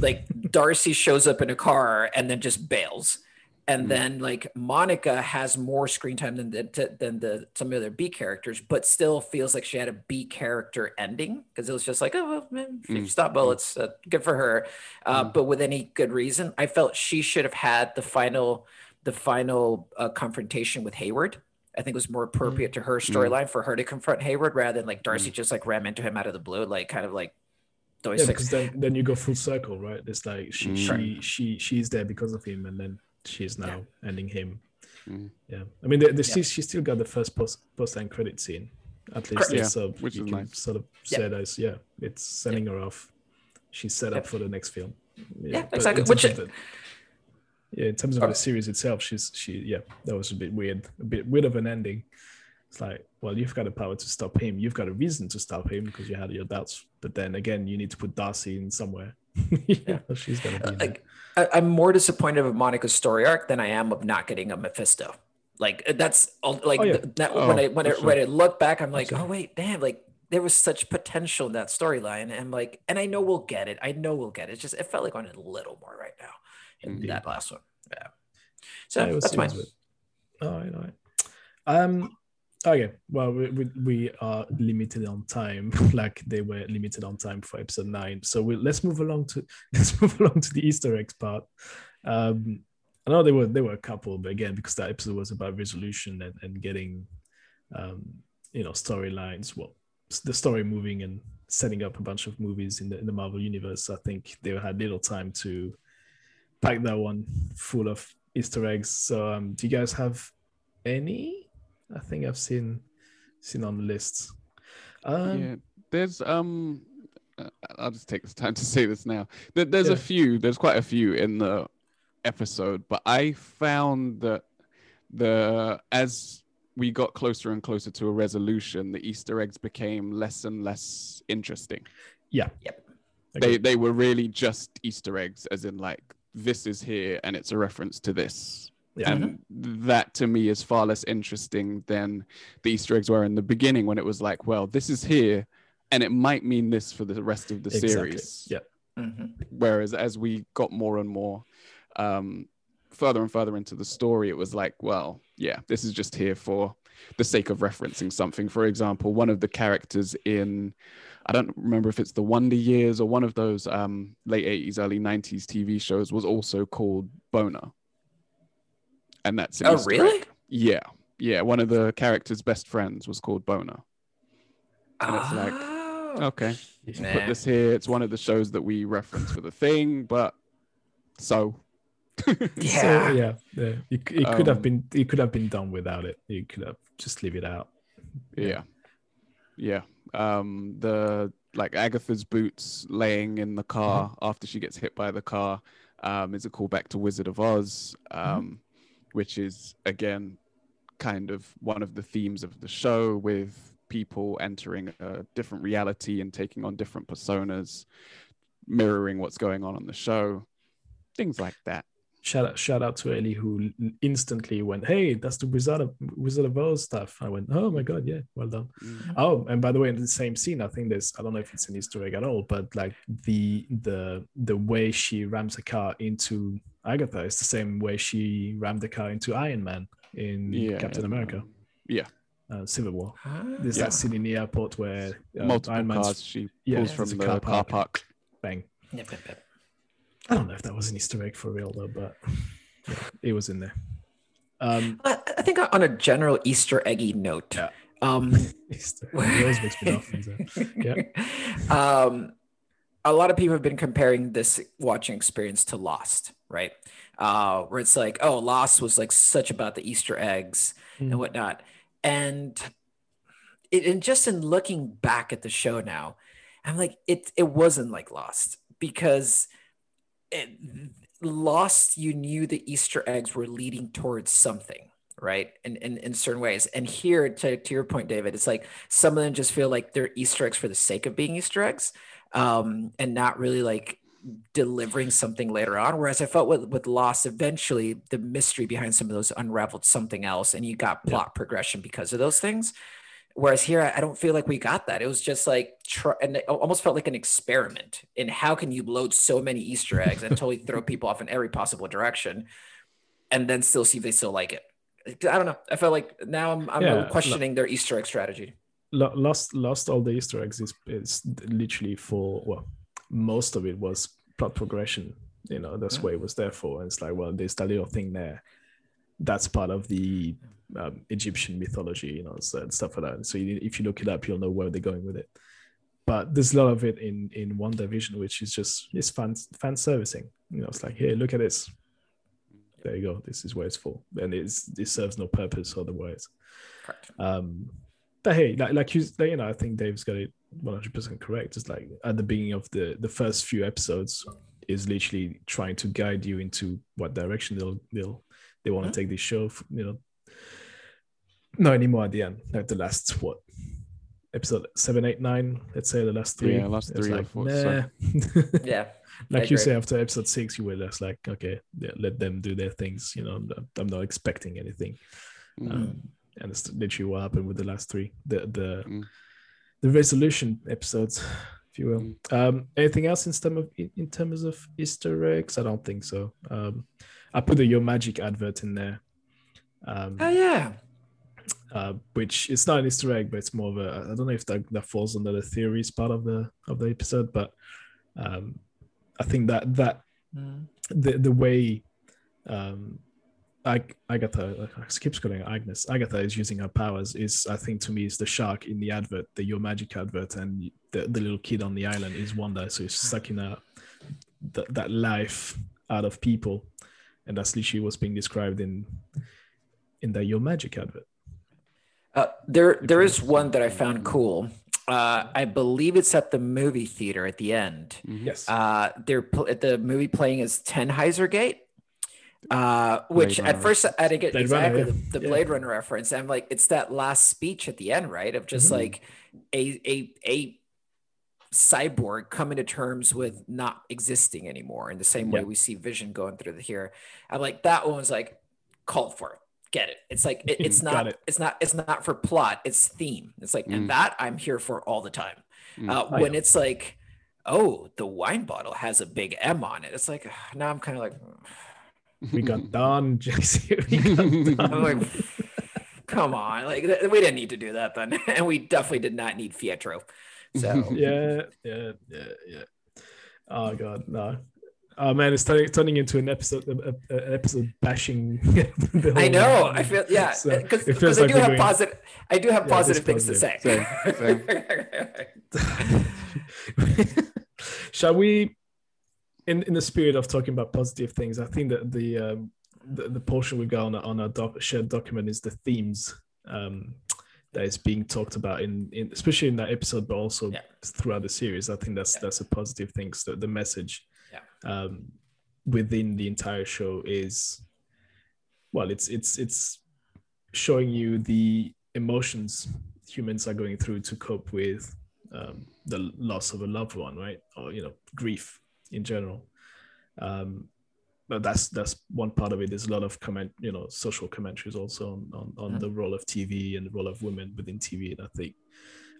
Speaker 1: Like Darcy shows up in a car and then just bails. And
Speaker 3: Mhm.
Speaker 1: then like Monica has more screen time than the than the some of the other B characters, but still feels like she had a B character ending because it was just like, oh, well, man, she
Speaker 3: Mm.
Speaker 1: stopped bullets, uh, good for her. Uh, But with any good reason, I felt she should have had the final the final uh, confrontation with Hayward. I think it was more appropriate to her storyline for her to confront Hayward rather than like Darcy just like ram into him out of the blue, like kind of like
Speaker 2: yeah, because then, then you go full circle, right? It's like she
Speaker 3: Mm.
Speaker 2: she she she's there because of him, and then she's now ending him.
Speaker 3: Mm.
Speaker 2: Yeah, I mean, the, the,
Speaker 1: Yeah.
Speaker 2: she, she still got the first post post end credit scene. At least,
Speaker 1: Correct.
Speaker 3: Yeah,
Speaker 2: so
Speaker 3: which
Speaker 2: you
Speaker 3: is
Speaker 2: can
Speaker 3: nice.
Speaker 2: sort of
Speaker 1: Yeah.
Speaker 2: say that yeah, it's sending her off. She's set up
Speaker 1: Yep.
Speaker 2: for the next film.
Speaker 1: Yeah,
Speaker 2: but
Speaker 1: exactly. Which-
Speaker 2: of the- yeah, in terms of
Speaker 1: Oh.
Speaker 2: the series itself, she's she yeah, that was a bit weird, a bit weird of an ending. It's like, well, you've got the power to stop him. You've got a reason to stop him because you had your doubts. But then again, you need to put Darcy in somewhere. yeah, she's gonna be
Speaker 1: like I, I'm more disappointed of Monica's story arc than I am of not getting a Mephisto. Like that's all like
Speaker 2: Oh, yeah.
Speaker 1: th- that,
Speaker 3: Oh,
Speaker 1: when I when I,
Speaker 3: sure.
Speaker 1: when I look back, I'm like, oh wait, damn, like there was such potential in that storyline. And I'm like, and I know we'll get it. I know we'll get it. It's just it felt like on a little more right now in
Speaker 2: Indeed.
Speaker 1: that last one. Yeah. So
Speaker 2: Yeah, it was-
Speaker 1: that's mine.
Speaker 2: All right, all right. Um, Okay, well, we, we, we are limited on time, like they were limited on time for episode nine. So we, let's move along to let's move along to the Easter eggs part. Um, I know there were there were a couple, but again, because that episode was about resolution and, and getting, um, you know, storylines, well, the story moving and setting up a bunch of movies in the in the Marvel universe. I think they had little time to pack that one full of Easter eggs. So, um, do you guys have any? I think I've seen seen on the list. Um,
Speaker 3: yeah, there's um, uh, I'll just take this time to say this now. There, there's
Speaker 2: Yeah.
Speaker 3: a few. There's quite a few in the episode, but I found that the as we got closer and closer to a resolution, the Easter eggs became less and less interesting.
Speaker 2: yeah.
Speaker 1: Yep.
Speaker 3: They they were really just Easter eggs, as in like this is here and it's a reference to this.
Speaker 2: Yeah.
Speaker 3: And that to me is far less interesting than the Easter eggs were in the beginning when it was like, well, this is here and it might mean this for the rest of the
Speaker 2: Exactly.
Speaker 3: series.
Speaker 2: Yeah.
Speaker 1: Mhm.
Speaker 3: Whereas as we got more and more um, further and further into the story, it was like, well, yeah, this is just here for the sake of referencing something. For example, one of the characters in, I don't remember if it's the Wonder Years or one of those um, late 80s, early 90s TV shows was also called Boner. And that's an
Speaker 1: Oh, really?
Speaker 3: egg. Yeah. Yeah. One of the character's best friends was called Boner. And it's like,
Speaker 1: Oh.
Speaker 3: Okay. Put this here. It's one of the shows that we reference for the thing, but so
Speaker 2: So,
Speaker 1: Yeah.
Speaker 2: yeah, yeah. It, it could have
Speaker 3: Um,
Speaker 2: been it could have been done without it. You could have just leave it out.
Speaker 3: yeah yeah um the like agatha's boots laying in the car after she gets hit by the car um is a callback to wizard of oz um which is again kind of one of the themes of the show with people entering a different reality and taking on different personas mirroring what's going on on the show things like that
Speaker 2: Shout out, shout out to Ellie who instantly went, "Hey, that's the Wizard of Wizard of Oz stuff." I went, "Oh my god, yeah, well done."
Speaker 3: Mm.
Speaker 2: Oh, and by the way, in the same scene, I think there's I don't know if it's an Easter egg at all, but like the the the way she rams a car into Agatha is the same way she rammed the car into Iron Man in
Speaker 3: yeah
Speaker 2: Captain America,
Speaker 3: yeah
Speaker 2: uh, Civil War.
Speaker 1: Ah.
Speaker 2: There's
Speaker 3: Yeah.
Speaker 2: that scene in the airport where uh,
Speaker 3: multiple
Speaker 2: Iron Man's
Speaker 3: cars she
Speaker 2: yeah,
Speaker 3: pulls
Speaker 2: there's
Speaker 3: from the
Speaker 2: car
Speaker 3: car
Speaker 2: park.
Speaker 3: park
Speaker 2: bang.
Speaker 1: Yep, yep, yep.
Speaker 2: I don't know if that was an Easter egg for real though, but yeah, it was in there. Um,
Speaker 1: I I think on a general Easter eggy note,
Speaker 2: Yeah.
Speaker 1: um,
Speaker 2: Easter always makes me laugh. so, Yeah.
Speaker 1: um, a lot of people have been comparing this watching experience to Lost, right? Uh, where it's like, oh, Lost was like such about the Easter eggs
Speaker 2: Mm.
Speaker 1: and whatnot, and it, and just in looking back at the show now, I'm like, it it wasn't like Lost because Lost, you knew the Easter eggs were leading towards something, right? In, in in certain ways. And here, to, to your point, David, it's like some of them just feel like they're Easter eggs for the sake of being Easter eggs, um, and not really like delivering something later on. Whereas I felt with with Lost, eventually the mystery behind some of those unraveled something else, and you got
Speaker 2: Yeah.
Speaker 1: plot progression because of those things. Whereas here, I don't feel like we got that. It was just like, try, and it almost felt like an experiment in how can you load so many Easter eggs and totally throw people off in every possible direction, and then still see if they still like it. I don't know. I felt like now I'm, I'm
Speaker 2: Yeah,
Speaker 1: questioning their Easter egg strategy.
Speaker 2: Lo- lost lost all the Easter eggs is is literally for well, most of it was plot progression. You know, that's mm.
Speaker 1: Yeah.
Speaker 2: what it was there for. And it's like, well, there's that little thing there. That's part of the um, Egyptian mythology, you know, so, and stuff like that. So you, if you look it up, you'll know where they're going with it. But there's a lot of it in in WandaVision, which is just it's fan fan servicing. You know, it's like, here, look at this. There you go. This is where it's for, and it's it serves no purpose otherwise.
Speaker 1: Correct.
Speaker 2: Um, but hey, like, like you, you know, I think Dave's got it 100% correct. It's like at the beginning of the the first few episodes is literally trying to guide you into what direction they'll they'll they want to
Speaker 1: Mhm.
Speaker 2: take this show. You know, not anymore at the end. Like the last what episode seven, eight, nine. Let's say the last three.
Speaker 3: Yeah, last three or
Speaker 2: like,
Speaker 3: four,
Speaker 2: nah.
Speaker 1: Yeah.
Speaker 2: like you
Speaker 1: agree.
Speaker 2: say after episode six, you were just like, okay, yeah, let them do their things. You know, I'm not, I'm not expecting anything.
Speaker 3: Mm.
Speaker 2: Um, and it's literally what happened with the last three, the the
Speaker 3: Mm.
Speaker 2: the resolution episodes, if you will.
Speaker 3: Mm.
Speaker 2: Um, anything else in terms of in terms of Easter eggs? I don't think so. Um, I put the Yo-Magic advert in there. Um,
Speaker 1: Oh yeah.
Speaker 2: Uh, which it's not an Easter egg, but it's more of a I don't know if that, that falls under the theories part of the of the episode, but um, I think that that
Speaker 1: Mm.
Speaker 2: the the way um Ag- Agatha, I keep calling her Agnes. Agatha is using her powers. Is I think to me is the shark in the advert, the Yo-Magic advert, and the, the little kid on the island is Wanda. So it's sucking out that that life out of people, and that's literally what's being described in in the Yo-Magic advert.
Speaker 1: Uh, there, there is one that I found cool. Uh, I believe it's at the movie theater at the end.
Speaker 3: Mhm.
Speaker 2: Yes.
Speaker 1: Uh, they're pl- the movie playing is Tannhäuser Gate, uh, which
Speaker 3: Blade
Speaker 1: at
Speaker 3: Runner
Speaker 1: first I didn't get
Speaker 2: Blade
Speaker 1: exactly
Speaker 2: yeah.
Speaker 1: the, the
Speaker 2: Yeah.
Speaker 1: Blade Runner reference. I'm like, it's that last speech at the end, right? Of just
Speaker 2: Mhm.
Speaker 1: like a a a cyborg coming to terms with not existing anymore in the same way
Speaker 2: Yeah.
Speaker 1: we see Vision going through the here. I'm like, that one was like called for. Get it? It's like it- it's not.
Speaker 2: it.
Speaker 1: It's not. It's not for plot. It's theme. It's like,
Speaker 3: Mm.
Speaker 1: and that I'm here for all the time.
Speaker 3: Mm.
Speaker 1: Uh,
Speaker 2: Oh,
Speaker 1: when
Speaker 2: yeah.
Speaker 1: it's like, oh, the wine bottle has a big M on it. It's like now I'm kind of like,
Speaker 2: we got done, JC. We got
Speaker 1: I'm
Speaker 2: done.
Speaker 1: like, come on, like th- we didn't need to do that then, and we definitely did not need Fietro. So
Speaker 2: yeah, yeah, yeah, yeah. Oh god, no. Oh man, it's turning, turning into an episode, a, a- an episode bashing.
Speaker 1: I
Speaker 2: whole-
Speaker 1: know. I feel yeah, because
Speaker 2: it feels
Speaker 1: I
Speaker 2: like
Speaker 1: do
Speaker 2: we're
Speaker 1: have positive. I do have
Speaker 2: Yeah,
Speaker 1: positive things to say.
Speaker 3: Same,
Speaker 2: Shall we, in in the spirit of talking about positive things, I think that the um, the, the portion we've got on, a- on our doc, shared document is the themes um, that is being talked about in, in especially in that episode, but also
Speaker 1: Yeah.
Speaker 2: throughout the series. I think that's
Speaker 1: Yeah.
Speaker 2: that's a positive thing. So the message
Speaker 1: Yeah.
Speaker 2: um, within the entire show is well, it's it's it's showing you the emotions humans are going through to cope with um, the loss of a loved one, right? Or you know, grief in general. Um, but that's that's one part of it. There's a lot of comment, you know, social commentaries also on on, on
Speaker 1: Mhm.
Speaker 2: the role of TV and the role of women within TV, and I think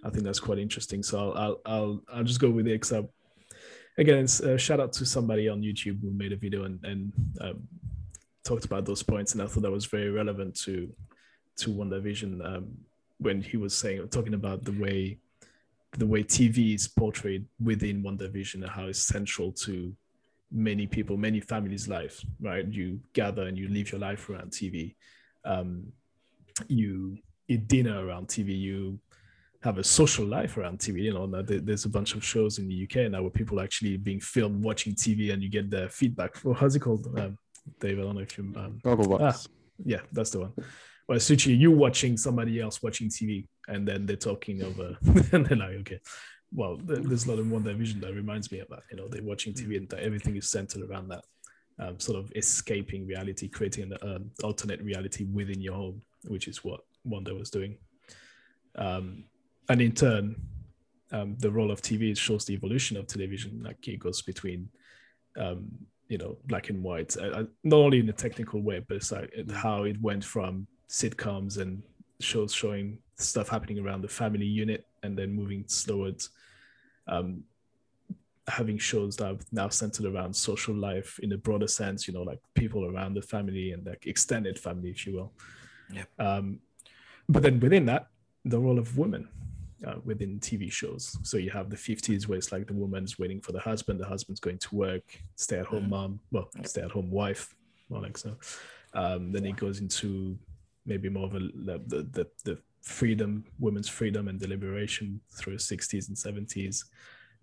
Speaker 2: I think that's quite interesting. So I'll I'll I'll, I'll just go with it. Except again, a shout out to somebody on YouTube who made a video and and um, talked about those points, and I thought that was very relevant to to WandaVision um, when he was saying talking about the way the way TV is portrayed within WandaVision and how it's central to many people, many families' lives. Right, you gather and you live your life around TV. Um, you eat dinner around TV. You have a social life around TV. You know, now there's a bunch of shows in the UK now where people are actually being filmed watching TV, and you get the feedback. Well, how's it called, um, Dave? I don't know if you. Um,
Speaker 3: Gogglebox.
Speaker 2: yeah, that's the one. Well, literally you watching somebody else watching TV, and then they're talking over, and they're like, okay, well, th- there's a lot of WandaVision that reminds me of that. You know, they're watching TV, and everything is centered around that, um, sort of escaping reality, creating an um, alternate reality within your home, which is what Wanda was doing. Um, and in turn, um, the role of TV shows the evolution of television. Like it goes between um, you know black and white uh, uh, not only in a technical way but it's like how it went from sitcoms and shows showing stuff happening around the family unit and then moving towards um, having shows that are now centered around social life in a broader sense you know like people around the family and like extended family if you will
Speaker 1: Yeah.
Speaker 2: um, but then within that the role of women uh, within TV shows. So you have the 50s where it's like the woman's waiting for the husband, the husband's going to work, stay at home
Speaker 1: Mhm.
Speaker 2: mom, well, stay at home wife, more like so. Um, then it goes into maybe more of a the, the, the, freedom, women's freedom and deliberation through the 60s and 70s.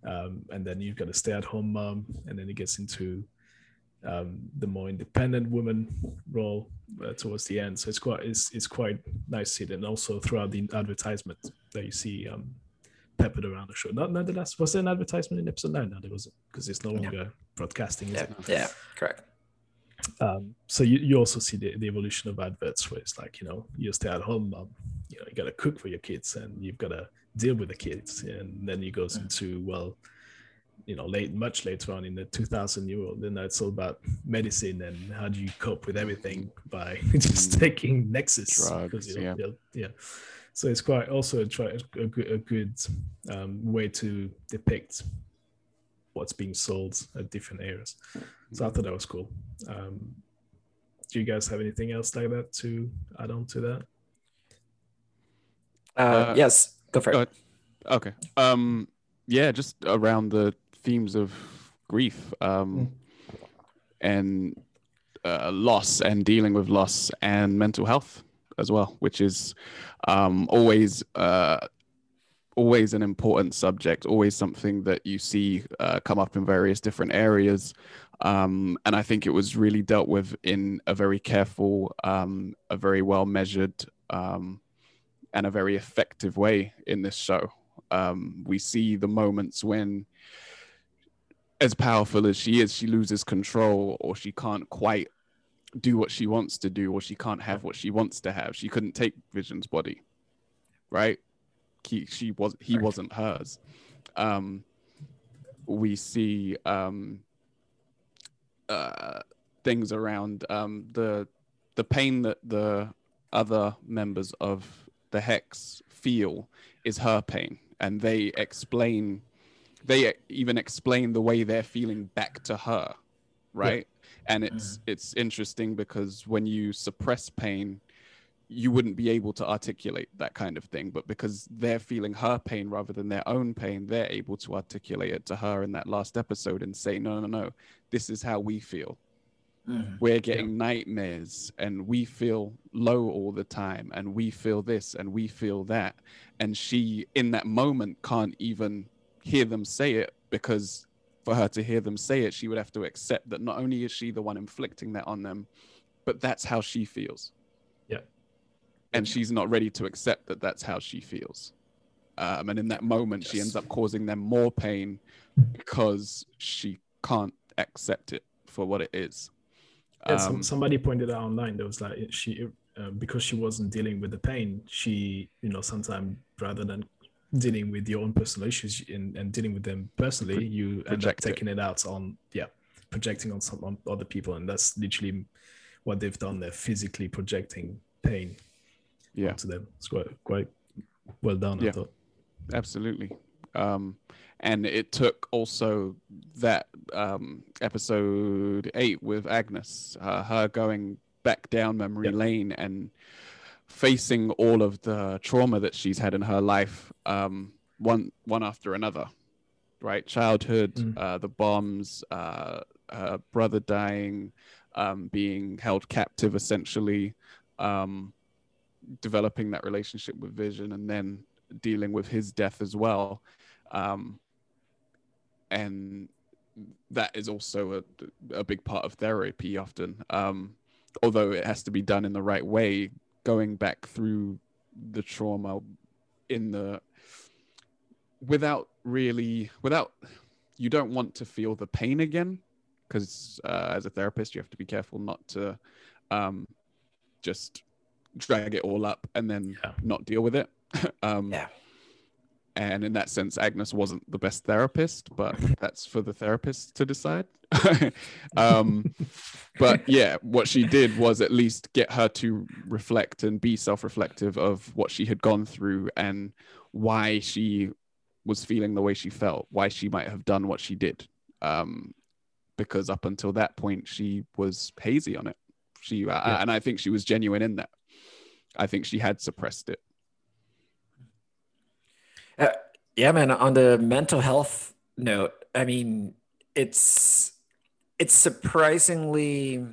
Speaker 2: Um, and then you've got a stay at home mom, and then it gets into um, the more independent woman role uh, towards the end. So it's quite it's, it's quite nice to see and also throughout the advertisement that you see um, peppered around the show. Not, not the last was there an advertisement in episode nine? No, there wasn't because it's no longer broadcasting.
Speaker 1: Yeah,
Speaker 2: it?
Speaker 1: yeah, correct.
Speaker 2: Um, so you, you also see the, the evolution of adverts where it's like you know you stay at home mom, you know you got to cook for your kids and you've got to deal with the kids, and then it goes
Speaker 1: Mm.
Speaker 2: into well you know late much later on in the 2000 year old then it's all about medicine and how do you cope with everything by just
Speaker 3: Mm.
Speaker 2: taking nexus
Speaker 3: Drugs,
Speaker 2: you know,
Speaker 3: yeah.
Speaker 2: yeah yeah so it's quite also a, try, a, good, a good um, way to depict what's being sold at different areas so i thought that was cool um, do you guys have anything else like that to add on to that
Speaker 1: Uh,
Speaker 3: Uh,
Speaker 1: yes, go for it.
Speaker 3: go ahead. Okay. Um. Yeah, just around the themes of grief, um, and uh, loss, and dealing with loss, and mental health as well, which is um, always uh, always an important subject, always something that you see uh, come up in various different areas. Um, and I think it was really dealt with in a very careful, um, a very well measured, um, and a very effective way in this show. Um, we see the moments when, as powerful as she is, she loses control or she can't quite do what she wants to do or she can't have what she wants to have. She couldn't take Vision's body, right? He, she was he
Speaker 1: Right.
Speaker 3: wasn't hers. Um, we see um, uh, things around um, the the pain that the other members of the hex feel is her pain and they explain they even explain the way they're feeling back to her right? And it's it's interesting because when you suppress pain you wouldn't be able to articulate that kind of thing. But because they're feeling her pain rather than their own pain they're able to articulate it to her in that last episode and say no no no this is how we feel.
Speaker 1: Mhm.
Speaker 3: we're getting nightmares and we feel low all the time and we feel this and we feel that. And she in that moment can't even hear them say it because for her to hear them say it she would have to accept that not only is she the one inflicting that on them but that's how she feels.
Speaker 2: Yeah.
Speaker 3: and she's not ready to accept that that's how she feels. Um, and in that moment she ends up causing them more pain because she can't accept it for what it is.
Speaker 2: Yeah,
Speaker 3: Um,
Speaker 2: somebody pointed out online that was like she uh, because she wasn't dealing with the pain she you know sometimes rather than dealing with your own personal issues and, and dealing with them personally you end up
Speaker 3: project it.
Speaker 2: taking it out on yeah projecting on some on other people. And that's literally what they've done. They're physically projecting pain
Speaker 3: yeah.
Speaker 2: onto them. It's quite quite well done i thought.
Speaker 3: Absolutely. Um and it took also that um episode eight with agnes uh, her going back down memory
Speaker 2: Yep.
Speaker 3: lane and facing all of the trauma that she's had in her life um one one after another right childhood
Speaker 2: Mm.
Speaker 3: uh the bombs uh her brother dying um being held captive essentially um developing that relationship with vision and then dealing with his death as well um and that is also a, a big part of therapy often um although it has to be done in the right way going back through the trauma in the without really without you don't want to feel the pain again because uh, as a therapist you have to be careful not to um just drag it all up and then
Speaker 2: Yeah.
Speaker 3: not deal with it um
Speaker 1: Yeah.
Speaker 3: And in that sense agnes wasn't the best therapist but that's for the therapist to decide. Um but yeah what she did was at least get her to reflect and be self-reflective of what she had gone through and why she was feeling the way she felt why she might have done what she did. Um because up until that point she was hazy on it. She uh,
Speaker 2: Yeah.
Speaker 3: and i think she was genuine in that. I think she had suppressed it Uh,
Speaker 1: yeah, man. On the mental health note, I mean, it's it's surprisingly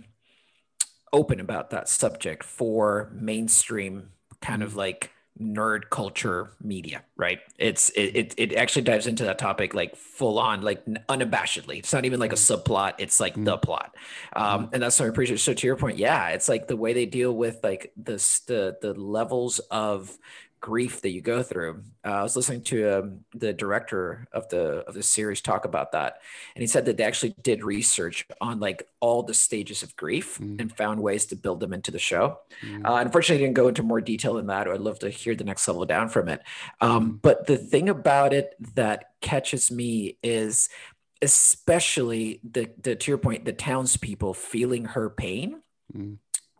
Speaker 1: open about that subject for mainstream kind of like nerd culture media, right? It's it it, it actually dives into that topic like full on, like unabashedly. It's not even like a mm-hmm. subplot; it's like the mm-hmm. plot, um, mm-hmm. and that's what I appreciate. So to your point, yeah, it's like the way they deal with like this the the levels of grief that you go through. Uh, I was listening to um, the director of the of the series talk about that, and he said that they actually did research on like all the stages of grief
Speaker 3: Mm.
Speaker 1: and found ways to build them into the show.
Speaker 3: Mm.
Speaker 1: Uh, unfortunately, I didn't go into more detail than that. I'd love to hear the next level down from it. Um, but the thing about it that catches me is, especially the, the to your point, the townspeople feeling her pain
Speaker 3: Mm.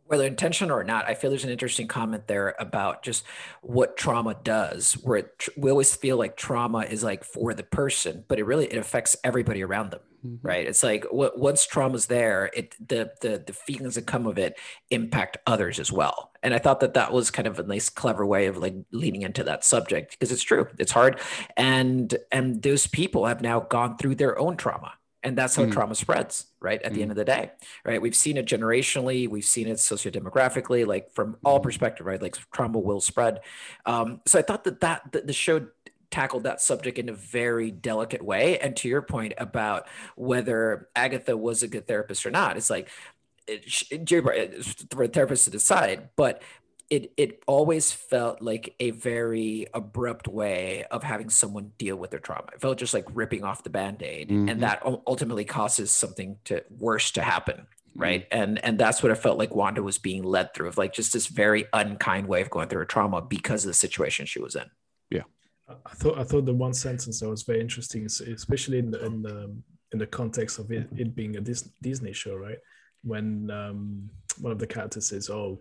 Speaker 1: Whether intentional or not, I feel there's an interesting comment there about just what trauma does. Where it, we always feel like trauma is like for the person, but it really it affects everybody around them, mm-hmm. right? It's like what once trauma's there, it the the the feelings that come of it impact others as well. And I thought that that was kind of a nice, clever way of like leaning into that subject because it's true, it's hard, and and those people have now gone through their own trauma and that's how mm. trauma spreads right at mm. the end of the day right we've seen it generationally we've seen it sociodemographically like from all mm. perspective right like trauma will spread um, so i thought that that the show tackled that subject in a very delicate way and to your point about whether agatha was a good therapist or not it's like it, for a therapist to decide but it it always felt like a very abrupt way of having someone deal with their trauma. It felt just like ripping off the band-aid mm-hmm. and that ultimately causes something to worse to happen. Right. Mm-hmm. And and that's what it felt like Wanda was being led through of like just this very unkind way of going through her trauma because of the situation she was in.
Speaker 3: Yeah.
Speaker 2: I thought I thought the one sentence that was very interesting, especially in the in the, in the context of it, it being a Disney show, right? When um, one of the characters says, "Oh,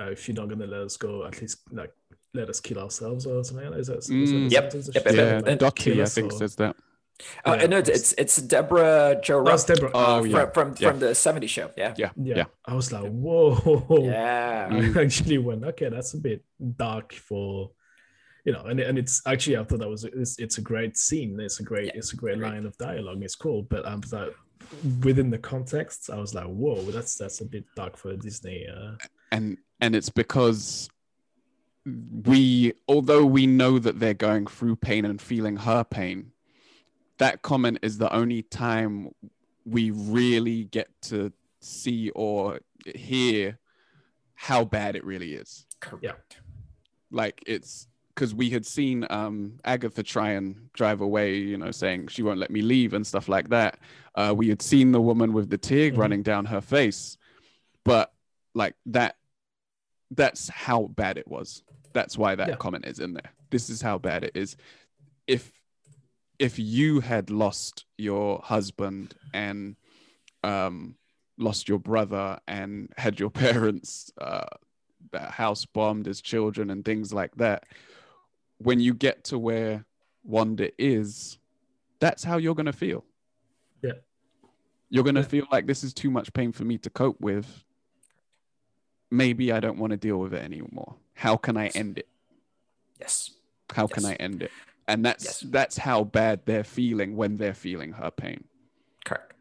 Speaker 2: uh, if you're not going to let us go, at least like let us kill ourselves or something. Is that, is
Speaker 1: mm, yep. yep,
Speaker 3: yeah, like, Dottie, I think or... says that.
Speaker 1: Oh, yeah. no, it's it's Debra Jo Rupp.
Speaker 2: Oh, Debra.
Speaker 1: Oh, yeah. From from, yeah. from the 70s show. Yeah.
Speaker 3: Yeah. Yeah.
Speaker 2: I was like, whoa.
Speaker 1: Yeah.
Speaker 2: I actually went, okay, that's a bit dark for you know, and, and it's actually I thought that was it's, it's a great scene. It's a great it's a great line of dialogue. It's cool, but I'm like within the context, I was like, whoa, that's that's a bit dark for Disney. Uh...
Speaker 3: And and it's because we although we know that they're going through pain and feeling her pain that comment is the only time we really get to see or hear how bad it really is
Speaker 1: correct
Speaker 3: like it's because we had seen um, Agatha try and drive away, you know, saying she won't let me leave and stuff like that. Uh, we had seen the woman with the tear mm-hmm. running down her face, but like that that's how bad it was. That's why that yeah. comment is in there. This is how bad it is. If if you had lost your husband and um, lost your brother and had your parents uh, house bombed as children and things like that, when you get to where Wanda is, that's how you're gonna feel.
Speaker 2: Yeah.
Speaker 3: You're gonna yeah. feel like this is too much pain for me to cope with maybe I don't want to deal with it anymore. How can I end it?
Speaker 1: Yes.
Speaker 3: How
Speaker 1: yes.
Speaker 3: can I end it? And that's yes. that's how bad they're feeling when they're feeling her pain.
Speaker 1: Correct.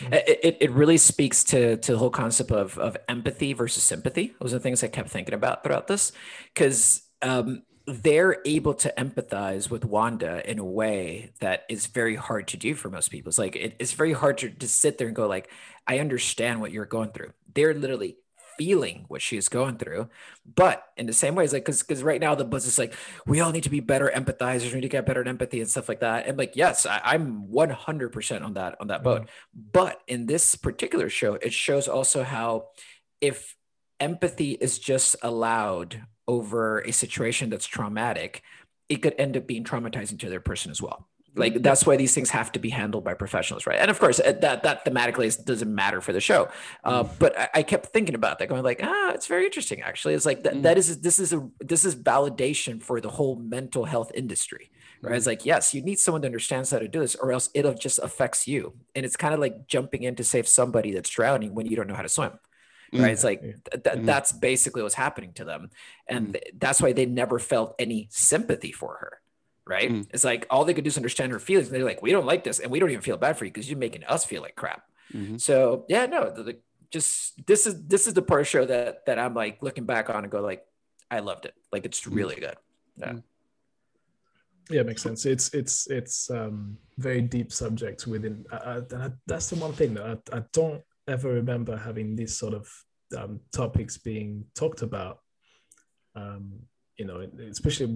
Speaker 1: It, it, it really speaks to, to the whole concept of, of empathy versus sympathy. Those are the things I kept thinking about throughout this. Because um, they're able to empathize with Wanda in a way that is very hard to do for most people. It's like it, it's very hard to, to sit there and go like, I understand what you're going through. They're literally feeling what she's going through. But in the same way, it's like because because right now the buzz is like we all need to be better empathizers, we need to get better at empathy and stuff like that. And like, yes, I, am 100% on that on that boat. Mm-hmm. But in this particular show, it shows also how if empathy is just allowed over a situation that's traumatic, it could end up being traumatizing to their person as well like that's why these things have to be handled by professionals right? And of course that that thematically doesn't matter for the show. Uh, mm. but I, I, kept thinking about that going like ah it's very interesting actually. It's like that, that is this is a this is validation for the whole mental health industry right? It's like yes you need someone to understand how to do this or else it'll just affects you. And it's kind of like jumping in to save somebody that's drowning when you don't know how to swim right? It's like th- th- mm-hmm. that's basically what's happening to them. And th- that's why they never felt any sympathy for her right? Mm. It's like all they could do is understand her feelings. And they're like, we don't like this, and we don't even feel bad for you because you're making us feel like crap. Mm-hmm. So yeah, no, the, the, just this is this is the part of the show that that I'm like looking back on and go like, I loved it. Like it's mm. really good. Yeah. Mm.
Speaker 2: Yeah, makes sense. It's it's it's um very deep subject within. Uh, uh, that's the one thing that I, I don't ever remember having these sort of um, topics being talked about um, you know, especially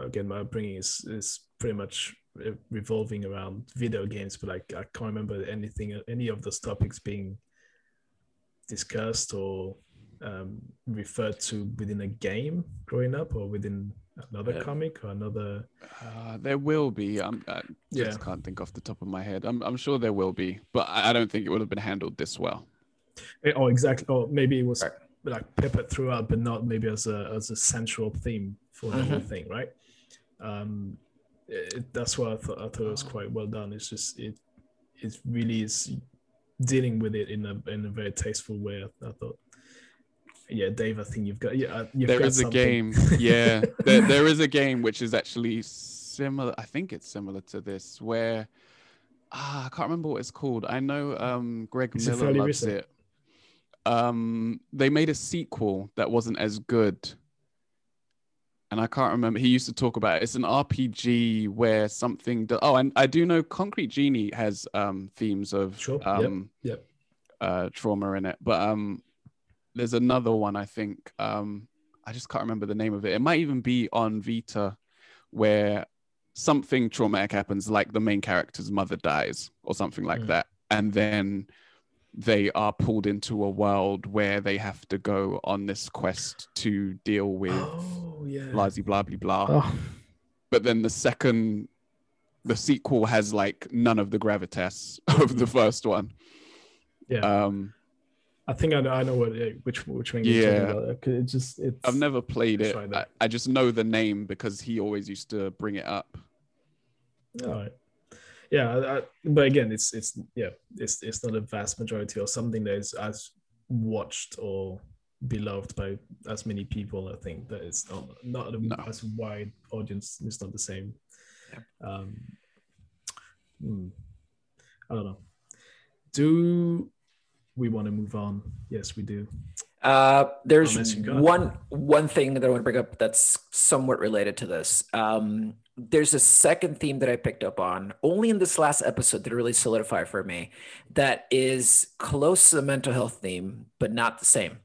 Speaker 2: again, my upbringing is is pretty much revolving around video games, but like I can't remember anything, any of those topics being discussed or um, referred to within a game growing up or within another yeah. comic or another.
Speaker 3: Uh, there will be. I'm, I just yeah. can't think off the top of my head. I'm, I'm sure there will be, but I don't think it would have been handled this well.
Speaker 2: Eh, oh, exactly. Or maybe it was. Right like peppered throughout, but not maybe as a as a central theme for the whole
Speaker 1: Mhm.
Speaker 2: thing, right? Um, it, that's what I thought. I thought it was quite well done. It's just it it really is dealing with it in a in a very tasteful way. I, I thought. Yeah, Dave. I think you've got yeah. uh, You've
Speaker 3: There
Speaker 2: got
Speaker 3: is a game. Yeah, there, there is a game which is actually similar. I think it's similar to this, where ah, I can't remember what it's called. I know um, Greg
Speaker 2: Is
Speaker 3: Miller loves it. Um, they made a sequel that wasn't as good, and I can't remember. He used to talk about it. It's an RPG where something. Do- oh, and I do know Concrete Genie has um, themes of
Speaker 2: Sure, yep,
Speaker 3: um,
Speaker 2: yep.
Speaker 3: uh, trauma in it, but um, there's another one I think. Um, I just can't remember the name of it. It might even be on Vita, where something traumatic happens, like the main character's mother dies or something like
Speaker 2: Mm.
Speaker 3: that, and then they are pulled into a world where they have to go on this quest to deal with
Speaker 2: Oh yeah.
Speaker 3: blah blah blah blah.
Speaker 2: Oh,
Speaker 3: But then the second, the sequel has like none of the gravitas of the first one.
Speaker 2: yeah.
Speaker 3: Um,
Speaker 2: I think I know, I know what which which one you're
Speaker 3: Yeah.
Speaker 2: talking about. 'cause It just it's
Speaker 3: I've never played it. I. I just know the name because he always used to bring it up.
Speaker 2: All right. Yeah, I, I- but again, it's it's yeah, it's it's not a vast majority or something that is as watched or beloved by as many people. I think that it's not not a,
Speaker 3: No.
Speaker 2: as wide audience. It's not the same. yeah. Um, hmm, I don't know. Do we want to move on? Yes, we do.
Speaker 1: Uh, there's
Speaker 2: Unless you got-
Speaker 1: one one thing that I want to bring up that's somewhat related to this. Um, there's a second theme that I picked up on only in this last episode that really solidified for me. That is close to the mental health theme, but not the same.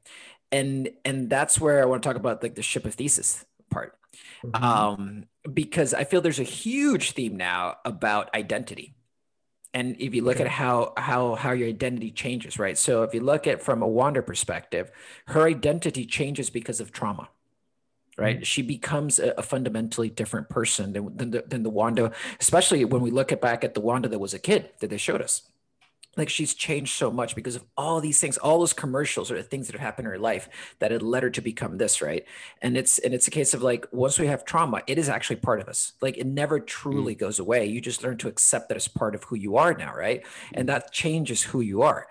Speaker 1: And and that's where I want to talk about like the ship of Theseus part.
Speaker 2: Mhm.
Speaker 1: Um, because I feel there's a huge theme now about identity. And if you look
Speaker 2: Okay.
Speaker 1: at how how how your identity changes, right? So if you look at from a Wanda perspective, her identity changes because of trauma, right? Mm. She becomes a, a fundamentally different person than, than, the, than the Wanda, especially when we look at back at the Wanda that was a kid that they showed us. Like she's changed so much because of all these things, all those commercials or the things that have happened in her life that had led her to become this, right? And it's and it's a case of like once we have trauma, it is actually part of us. Like it never mm. truly goes away. You just learn to accept that as part of who you are now, right? And that changes who you are.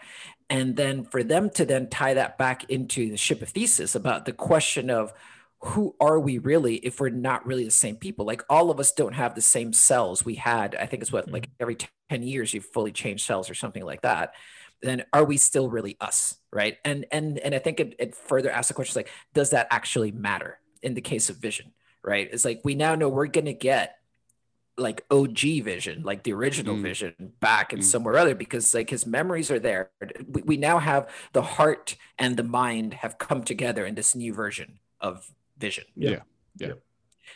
Speaker 1: And then for them to then tie that back into the ship of Theseus about the question of who are we really if we're not really the same people? Like all of us don't have the same cells we had. I think it's what like every 10 years you've fully change cells or something like that. Then are we still really us? Right. And and and I think it, it further asks the question like, does that actually matter in the case of vision? Right. It's like we now know we're gonna get like OG vision, like the original
Speaker 3: Mm.
Speaker 1: vision back and
Speaker 3: Mm.
Speaker 1: somewhere other because like his memories are there. We, we now have the heart and the mind have come together in this new version of vision.
Speaker 2: Yeah.
Speaker 3: Yeah.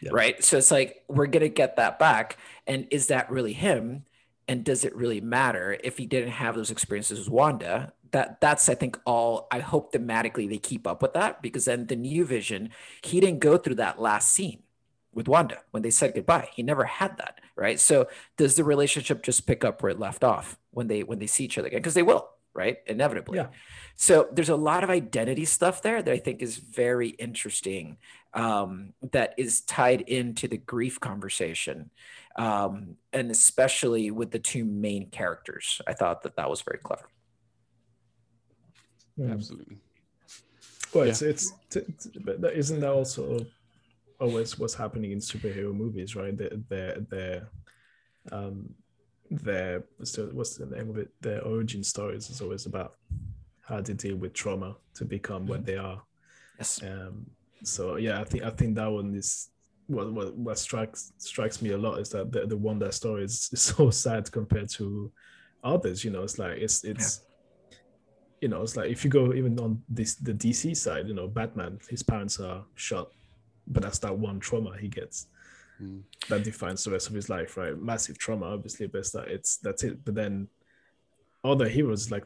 Speaker 2: Yeah.
Speaker 1: Right. So it's like we're gonna get that back. And is that really him? And does it really matter if he didn't have those experiences with Wanda? That that's I think all I hope thematically they keep up with that because then the new vision, he didn't go through that last scene with Wanda when they said goodbye. He never had that, right? So does the relationship just pick up where it left off when they when they see each other again? Because they will, right? Inevitably.
Speaker 2: Yeah.
Speaker 1: So there's a lot of identity stuff there that I think is very interesting. Um, that is tied into the grief conversation, um, and especially with the two main characters. I thought that that was very clever.
Speaker 2: Hmm.
Speaker 3: Absolutely.
Speaker 2: Well, it's it's t- t- but that, isn't that also always what's happening in superhero movies, right? Their their their um their what's the, what's the name of it? Their origin stories is always about how they deal with trauma to become what they are.
Speaker 1: Yes.
Speaker 2: Um, so yeah, I think I think that one is what what, what strikes strikes me a lot is that the the one that story is, is so sad compared to others. You know, it's like it's it's you know it's like if you go even on this the DC side, you know, Batman, his parents are shot, but that's that one trauma he gets That defines the rest of his life, right? Massive trauma, obviously, but that it's that's it. But then other heroes like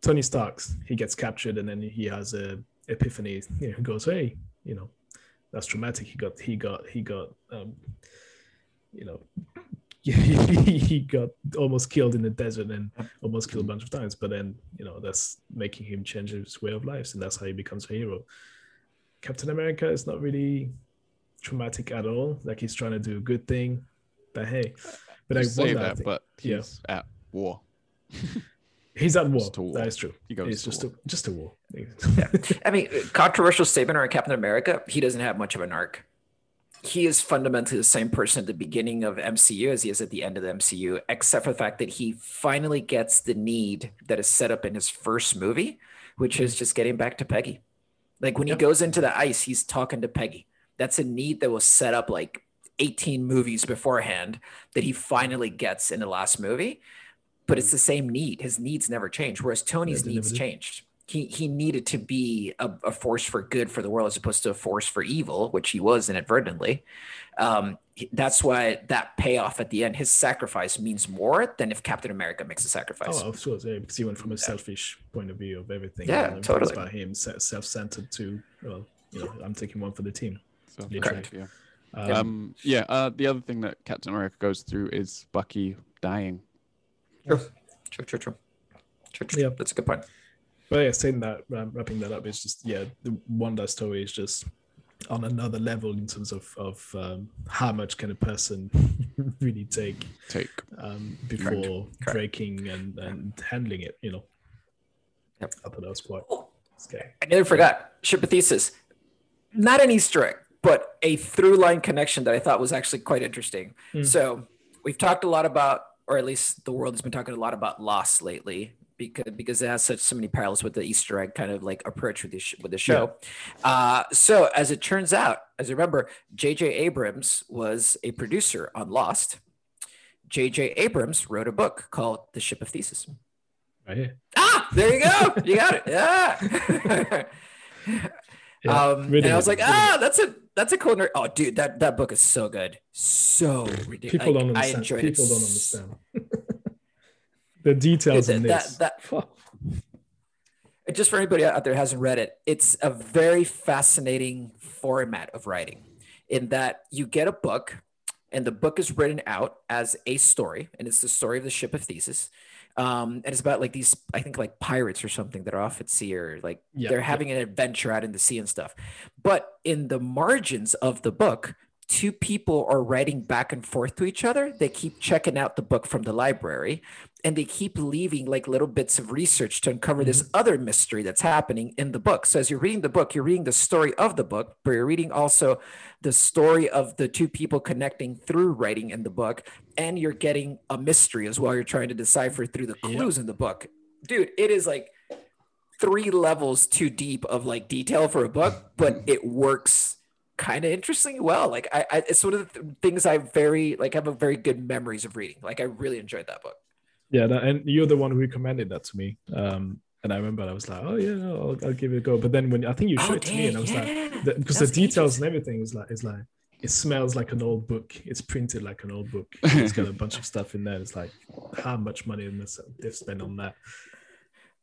Speaker 2: Tony Stark's, he gets captured and then he has a epiphany. You know, he goes, "Hey, you know, that's traumatic." He got he got he got um, you know he got almost killed in the desert and almost killed a bunch of times. But then, you know, that's making him change his way of life, and that's how he becomes a hero. Captain America is not really traumatic at all. Like he's trying to do a good thing, but hey, but
Speaker 3: You
Speaker 2: I
Speaker 3: say
Speaker 2: wonder,
Speaker 3: that,
Speaker 2: think-
Speaker 3: but
Speaker 2: yeah.
Speaker 3: he's at war.
Speaker 2: he's at war.
Speaker 3: War.
Speaker 2: That is true.
Speaker 3: He goes
Speaker 2: It's
Speaker 3: to
Speaker 2: just
Speaker 3: war.
Speaker 2: a just a war.
Speaker 1: I mean, controversial statement on Captain America. He doesn't have much of an arc. He is fundamentally the same person at the beginning of MCU as he is at the end of the MCU, except for the fact that he finally gets the need that is set up in his first movie, which is mm-hmm. just getting back to Peggy. Like when he goes into the ice, he's talking to Peggy. That's a need that was set up like 18 movies beforehand that he finally gets in the last movie. But it's the same need. His needs never change, whereas Tony's needs changed. He he needed to be a, a force for good for the world as opposed to a force for evil, which he was inadvertently. Um, that's why that payoff at the end, his sacrifice means more than if Captain America makes a sacrifice.
Speaker 2: Oh, of course, yeah, because he went from a selfish point of view of everything.
Speaker 1: Yeah,
Speaker 2: and everything's
Speaker 1: totally.
Speaker 2: About him, self-centered to, well, you know, I'm taking one for the team.
Speaker 3: So,
Speaker 2: Literally.
Speaker 3: yeah.
Speaker 2: Um,
Speaker 3: Um, yeah. Uh, the other thing that Captain America goes through is Bucky dying.
Speaker 1: True, true, true, true. True, true.
Speaker 2: Yeah.
Speaker 1: That's a good point.
Speaker 2: But yeah, saying that, um, wrapping that up, it's just yeah, the Wanda story is just on another level in terms of of um, how much can a person really take
Speaker 3: Take.
Speaker 2: um, before
Speaker 1: Correct.
Speaker 2: breaking and, and handling it. You know,
Speaker 1: Yep.
Speaker 2: I thought that was quite
Speaker 1: Oh,
Speaker 2: scary.
Speaker 1: I nearly forgot. Ship of Theseus. Not an Easter egg, but a through line connection that I thought was actually quite interesting.
Speaker 2: Mm.
Speaker 1: So we've talked a lot about, or at least the world has been talking a lot about Lost lately because because it has such so many parallels with the Easter egg kind of like approach with the sh- with the show. Uh, so as it turns out, as you remember, J.J. Abrams was a producer on Lost. J.J. Abrams wrote a book called The Ship of Theseus.
Speaker 2: Right here.
Speaker 1: Ah, there you go. You got it. Yeah.
Speaker 2: Yeah,
Speaker 1: um,
Speaker 2: really
Speaker 1: and I was like, ah, that's a that's a cool nerd. Oh, dude, that that book is so good, so ridiculous.
Speaker 2: People don't
Speaker 1: I
Speaker 2: understand.
Speaker 1: enjoyed
Speaker 2: People
Speaker 1: it.
Speaker 2: don't understand. the details
Speaker 1: Dude,
Speaker 2: in
Speaker 1: that-
Speaker 2: this.
Speaker 1: that-
Speaker 2: Fuck.
Speaker 1: Just for anybody out there who hasn't read it, it's a very fascinating format of writing. In that you get a book, and the book is written out as a story, and it's the story of the ship of Theseus. Um, and it's about like these, I think, like pirates or something that are off at sea, or like
Speaker 2: Yeah,
Speaker 1: they're
Speaker 2: yeah.
Speaker 1: having an adventure out in the sea and stuff. But in the margins of the book, two people are writing back and forth to each other. They keep checking out the book from the library and they keep leaving like little bits of research to uncover this mm-hmm. other mystery that's happening in the book. So as you're reading the book, you're reading the story of the book, but you're reading also the story of the two people connecting through writing in the book, and you're getting a mystery as well. You're trying to decipher through the clues in the book. Dude, it is like three levels too deep of like detail for a book, but it works kind of interestingly well. Like I, I it's one of the th- things I very like have a very good memories of reading. Like I really enjoyed that book.
Speaker 2: Yeah, that, and you're the one who recommended that to me. Um, and I remember I was like, oh yeah, I'll, I'll give it a go. But then when I think you showed
Speaker 1: Oh,
Speaker 2: it to me, and I was like,
Speaker 1: yeah.
Speaker 2: the, because
Speaker 1: That
Speaker 2: the details and everything is like, it's like, it smells like an old book. It's printed like an old book. It's got a bunch of stuff in there. It's like, how much money must they've spent on that?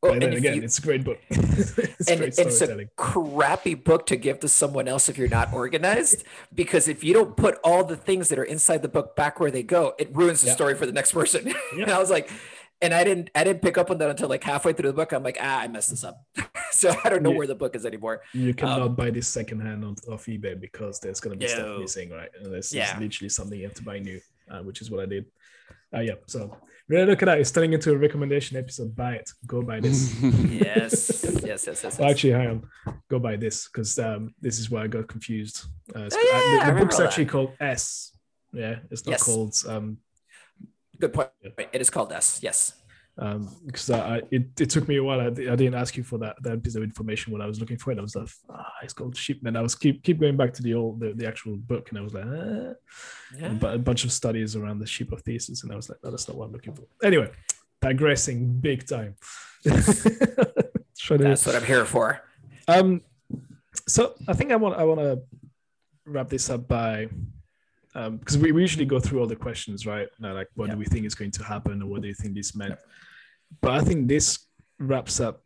Speaker 1: Well,
Speaker 2: but
Speaker 1: and
Speaker 2: again,
Speaker 1: you-
Speaker 2: it's a great book. it's
Speaker 1: and
Speaker 2: great
Speaker 1: it's a crappy book to give to someone else if you're not organized because if you don't put all the things that are inside the book back where they go it ruins the
Speaker 2: Yeah.
Speaker 1: story for the next person and i was like and i didn't i didn't pick up on that until like halfway through the book i'm like ah i messed this up so i don't know
Speaker 2: Yeah.
Speaker 1: where the book is anymore
Speaker 2: You cannot
Speaker 1: um,
Speaker 2: buy this secondhand on, off eBay because there's going to be stuff missing, right? And this
Speaker 1: Yeah.
Speaker 2: is literally something you have to buy new, uh, which is what I did. Uh, yeah, so really look at that. It's turning into a recommendation episode. Buy it. Go buy this.
Speaker 1: yes yes yes yes, yes.
Speaker 2: Well, actually, hang on. Go buy this because um, this is where I got confused. Uh,
Speaker 1: Oh, yeah,
Speaker 2: uh,
Speaker 1: I
Speaker 2: the, the
Speaker 1: remember
Speaker 2: book's
Speaker 1: that.
Speaker 2: actually called S. Yeah, it's not
Speaker 1: Yes.
Speaker 2: called um,
Speaker 1: good point
Speaker 2: Yeah.
Speaker 1: it is called s yes
Speaker 2: um, because I, I it, it took me a while. I, I didn't ask you for that that piece of information when I was looking for it. I was like, ah, it's called Sheep. And I was keep keep going back to the old the, the actual book, and I was like, ah.
Speaker 1: yeah.
Speaker 2: but a bunch of studies around the sheep of Theseus, and I was like, no, that's not what I'm looking for. Anyway, digressing big time.
Speaker 1: That's what i'm here for
Speaker 2: um, so I think I want I want to wrap this up by um because we, we usually go through all the questions, right? Now, like what
Speaker 1: Yeah.
Speaker 2: do we think is going to happen, or what do you think this meant? But I think this wraps up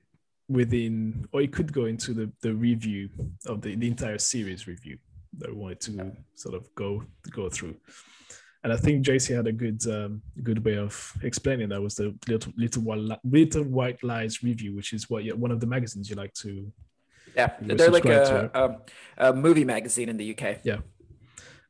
Speaker 2: within, or it could go into the the review of the, the entire series review that we wanted to sort of go go through. and I think JC had a good um, good way of explaining that was the little little white little white lies review, which is what you, one of the magazines you like to.
Speaker 1: Yeah, they're like a, a, a movie magazine in the UK.
Speaker 2: Yeah,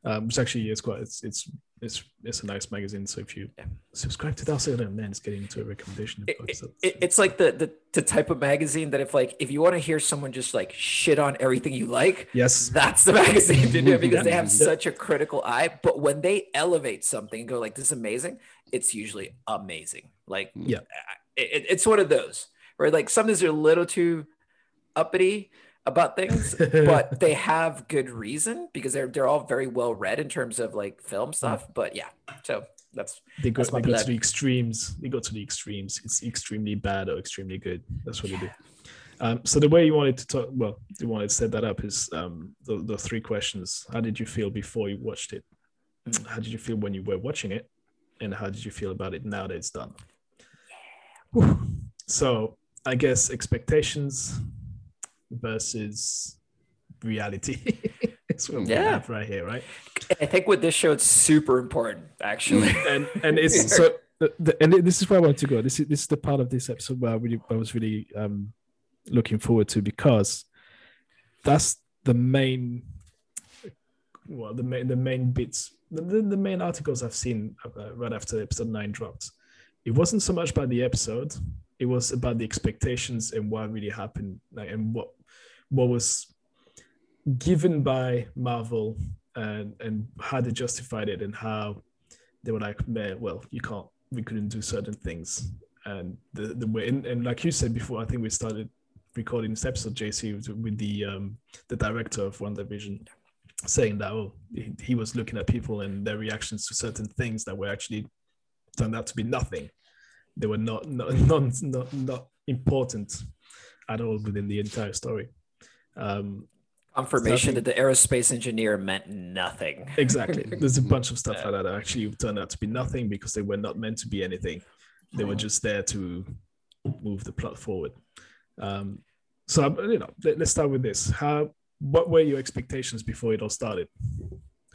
Speaker 2: um, which actually is quite it's it's it's it's a nice magazine. So if you
Speaker 1: Yeah.
Speaker 2: subscribe to that, so then it's getting into a recommendation.
Speaker 1: It,
Speaker 2: so-
Speaker 1: it- it's like the, the the type of magazine that if like if you want to hear someone just like shit on everything you like,
Speaker 2: yes,
Speaker 1: that's the magazine to do because they have such a critical eye. But when they elevate something and go like this is amazing, it's usually amazing. Like
Speaker 2: Yeah.
Speaker 1: it, it- it's one of those right? like sometimes they're a little too uppity about things, but they have good reason because they're they're all very well read in terms of like film stuff. But yeah, so that's
Speaker 2: they go
Speaker 1: That's my
Speaker 2: they go to the extremes. They go to the extremes. It's extremely bad or extremely good. That's what they do. Um, so the way you wanted to talk, well, you wanted to set that up is um, the, the three questions. How did you feel before you watched it?
Speaker 1: Mm.
Speaker 2: How did you feel when you were watching it? And how did you feel about it now that it's done? Whew. So I guess expectations versus reality. It's what we
Speaker 1: Yeah.
Speaker 2: have right here, right?
Speaker 1: I think with this show it's super important actually.
Speaker 2: and and it's so and this is where I want to go. This is this is the part of this episode where I really I was really um looking forward to because that's the main well the main the main bits the, the, the main articles I've seen uh, right after episode nine dropped. It wasn't so much about the episode; it was about the expectations and what really happened, like, and what what was given by Marvel and and how they justified it and how they were like, man, well, you can't, we couldn't do certain things. And the, the way, and, and like you said before, I think we started recording this episode, JC, with, the um, the director of WandaVision saying that oh, he, he was looking at people and their reactions to certain things that were actually turned out to be nothing. They were not not not not, not important at all within the entire story. Um,
Speaker 1: Confirmation
Speaker 2: Nothing.
Speaker 1: that the aerospace engineer meant nothing.
Speaker 2: Exactly. There's a bunch of stuff like that that actually turned out to be nothing because they were not meant to be anything. They were just there to move the plot forward. Um, so you know, let, us start with this. How? What were your expectations before it all started?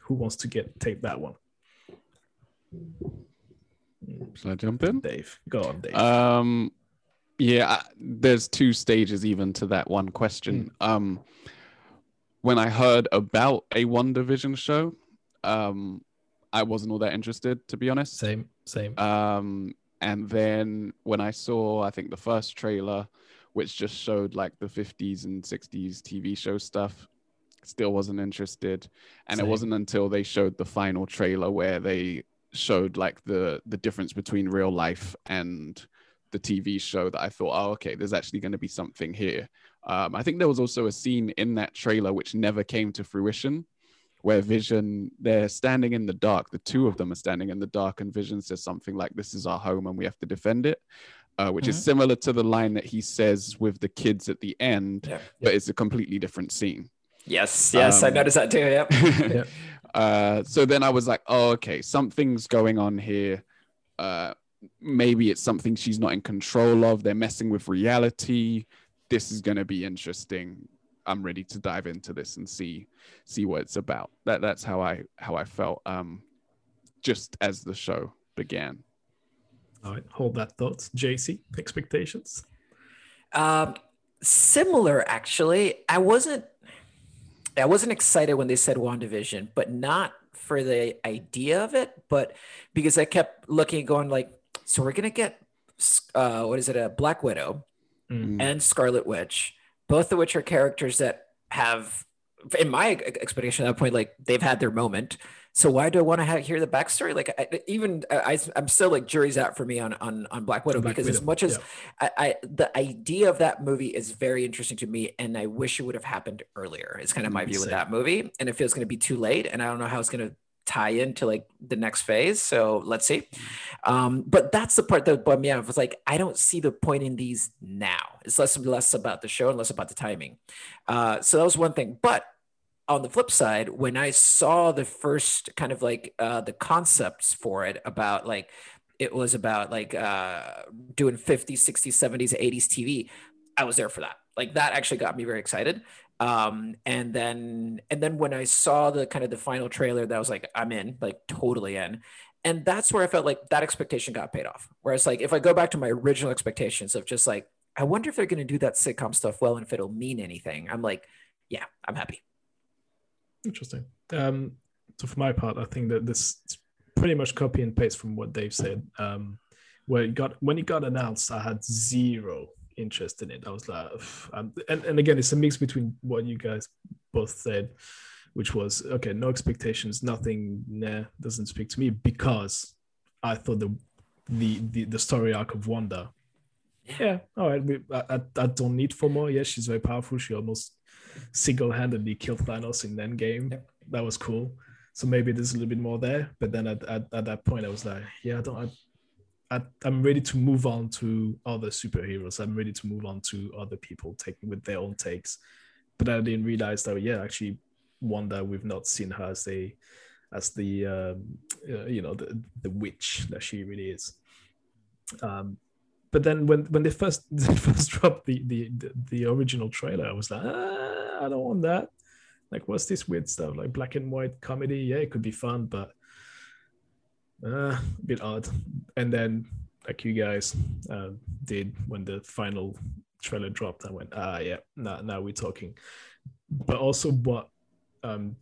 Speaker 2: Who wants to get take that one?
Speaker 3: Shall I jump in?
Speaker 2: Dave, go on, Dave.
Speaker 3: Um, yeah, there's two stages even to that one question. Um, when I heard about a WandaVision show, um, I wasn't all that interested, to be honest.
Speaker 2: same, same.
Speaker 3: Um, and then when I saw, I think the first trailer, which just showed like the 50s and 60s TV show stuff, still wasn't interested. And
Speaker 2: Same.
Speaker 3: it wasn't until they showed the final trailer where they showed like the the difference between real life and the TV show that I thought, oh, okay, there's actually going to be something here. Um, I think there was also a scene in that trailer which never came to fruition, where Vision they're standing in the dark. The two of them are standing in the dark, and Vision says something like, "This is our home, and we have to defend it," uh, which is
Speaker 1: Mhm.
Speaker 3: similar to the line that he says with the kids at the end,
Speaker 1: Yeah.
Speaker 3: but it's a completely different scene.
Speaker 1: Yes, yes, I
Speaker 3: Um,
Speaker 1: noticed that too. Yep.
Speaker 2: Yep.
Speaker 3: uh, so then I was like, oh, okay, something's going on here. Uh, maybe it's something she's not in control of. They're messing with reality. This is going to be interesting. I'm ready to dive into this and see see what it's about. That that's how I how I felt. Um, just as the show began.
Speaker 2: All right, hold that thought. JC, expectations.
Speaker 1: Um, similar, actually. I wasn't. I wasn't excited when they said WandaVision, but not for the idea of it, but because I kept looking, going like, so we're gonna get, uh, what is it, a Black Widow
Speaker 2: Mm.
Speaker 1: and Scarlet Witch, both of which are characters that have, in my ex- expectation at that point, like they've had their moment. So why do I want to hear the backstory? Like I, even I, I'm still like jury's out for me on on on Black Widow
Speaker 2: Black
Speaker 1: because as much as
Speaker 2: yeah.
Speaker 1: I, I the idea of that movie is very interesting to me, and I wish it would have happened earlier. It's kind of my view with that movie, and it feels going to be too late, and I don't know how it's going to tie into like the next phase. So let's see. Um, but that's the part that bummed me out. Was like I don't see the point in these now. It's less and less about the show and less about the timing. Uh, so that was one thing, but on the flip side, when I saw the first kind of like uh, the concepts for it about like it was about like uh, doing 50s, 60s, 70s, 80s TV, I was there for that. Like that actually got me very excited. Um, and then and then when I saw the kind of the final trailer, that was like, I'm in, like totally in. And that's where I felt like that expectation got paid off. Whereas like if I go back to my original expectations of just like, I wonder if they're gonna do that sitcom stuff well and if it'll mean anything. I'm like, yeah, I'm happy.
Speaker 2: Interesting. Um, so for my part, I think that this is pretty much copy and paste from what Dave said. Um, where it got when it got announced, I had zero interest in it. I was like, and, and again, it's a mix between what you guys both said, which was okay, no expectations, nothing, nah, doesn't speak to me because I thought the the the, the story arc of Wanda. Yeah, all right. We, I, I don't need for more. Yes, she's very powerful. She almost single-handedly killed Thanos in Endgame. Yep. That was cool. So maybe there's a little bit more there. But then at, at, at that point, I was like, yeah, I don't. I, I, I'm ready to move on to other superheroes. I'm ready to move on to other people taking with their own takes. But I didn't realize that yeah, actually, Wanda we've not seen her as a as the um, uh, you know the the witch that she really is. Um, but then when when they first they first dropped the, the the, the original trailer, I was like, ah, I don't want that. Like, what's this weird stuff? Like black and white comedy? Yeah, it could be fun, but uh, a bit odd. And then, like you guys uh, did when the final trailer dropped, I went, ah, yeah, now, now we're talking. But also, what um,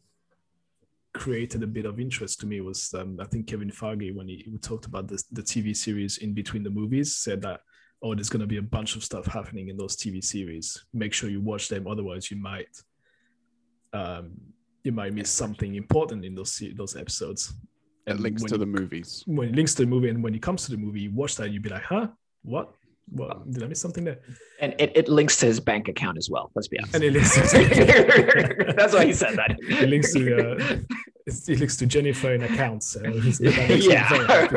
Speaker 2: created a bit of interest to me was um, I think Kevin Feige, when he, he talked about this, the TV series in between the movies, said that, oh, there's going to be a bunch of stuff happening in those TV series. Make sure you watch them, otherwise, you might. Um, you might miss something important in those those episodes
Speaker 3: and it links to the movies.
Speaker 2: When it links to the movie, and when it comes to the movie, you watch that, you'd be like, huh? What? What? Did I miss something there?
Speaker 1: And it, it links to his bank account as well. Let's be honest.
Speaker 2: And it links
Speaker 1: to That's why he said that.
Speaker 2: It links to uh, it looks to Jennifer in accounts. Uh,
Speaker 1: yeah,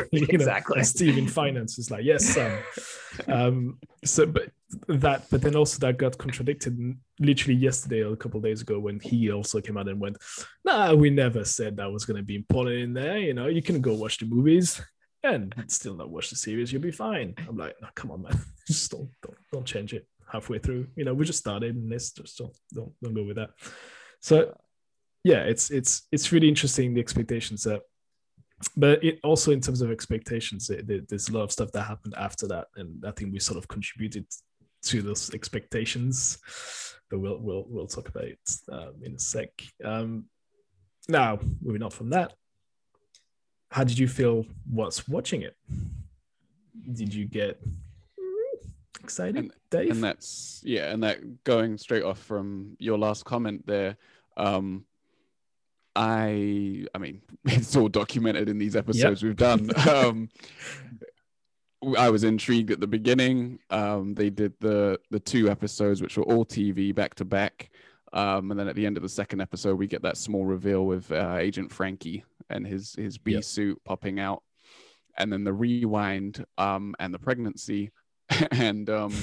Speaker 2: you know,
Speaker 1: exactly.
Speaker 2: Steve in finance is like, yes, son. Um, so, but that, but then also that got contradicted literally yesterday or a couple days ago when he also came out and went, "Nah, we never said that was going to be important in there. You know, you can go watch the movies." and still not watch the series, you'll be fine. I'm like, come on, man, just don't, don't don't change it halfway through. You know, we just started, and let's just don't don't, don't go with that. So, yeah, it's it's it's really interesting the expectations that, but it also in terms of expectations, it, it, there's a lot of stuff that happened after that, and I think we sort of contributed to those expectations. But we'll we'll we'll talk about it um, in a sec. Um, now, moving on from that, how did you feel whilst watching it? Did you get excited,
Speaker 3: and,
Speaker 2: Dave?
Speaker 3: And that's yeah, and that going straight off from your last comment there. Um, I I mean, it's all documented in these episodes yep. we've done. Um, I was intrigued at the beginning. Um, they did the the two episodes, which were all TV back to back. Um, and then at the end of the second episode, we get that small reveal with uh, Agent Franklin and his his bee yep. suit popping out, and then the rewind um, and the pregnancy, and um,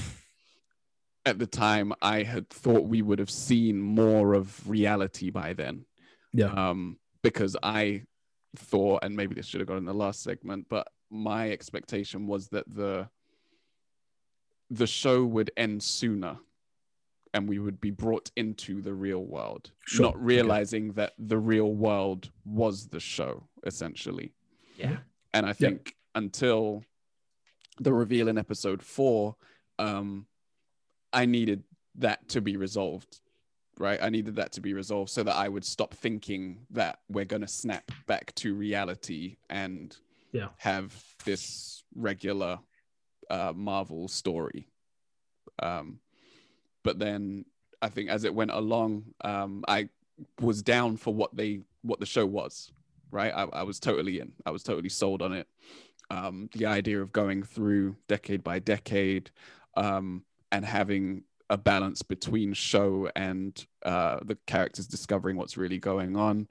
Speaker 3: at the time I had thought we would have seen more of reality by then,
Speaker 2: yeah,
Speaker 3: um, because I thought, and maybe this should have gone in the last segment, but my expectation was that the the show would end sooner and we would be brought into the real world, sure. not realizing okay. that the real world was the show, essentially.
Speaker 1: Yeah.
Speaker 3: And I think yep. until the reveal in episode four, um, I needed that to be resolved, right? I needed that to be resolved so that I would stop thinking that we're going to snap back to reality and
Speaker 2: yeah.
Speaker 3: have this regular uh, Marvel story. Um, but then I think as it went along, um, I was down for what they what the show was. Right, I, I was totally in. I was totally sold on it. Um, the idea of going through decade by decade um, and having a balance between show and uh, the characters discovering what's really going on.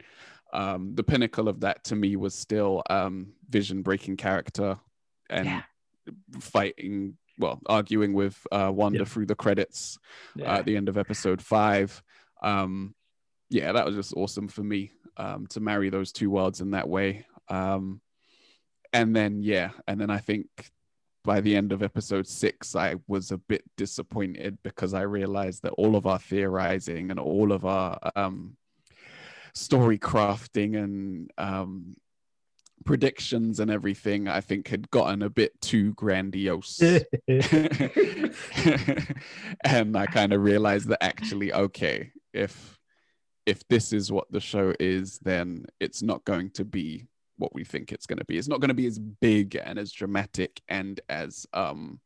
Speaker 3: Um, the pinnacle of that to me was still um, Vision breaking character and yeah. fighting well, arguing with uh, Wanda yeah. through the credits yeah. uh, at the end of episode five. Um, yeah, that was just awesome for me um, to marry those two worlds in that way. Um, and then, yeah, and then I think by the end of episode six, I was a bit disappointed because I realized that all of our theorizing and all of our um, story crafting and um, predictions and everything, I think had gotten a bit too grandiose. and I kind of realized that actually, okay, if if this is what the show is, then it's not going to be what we think it's going to be. It's not going to be as big and as dramatic and as um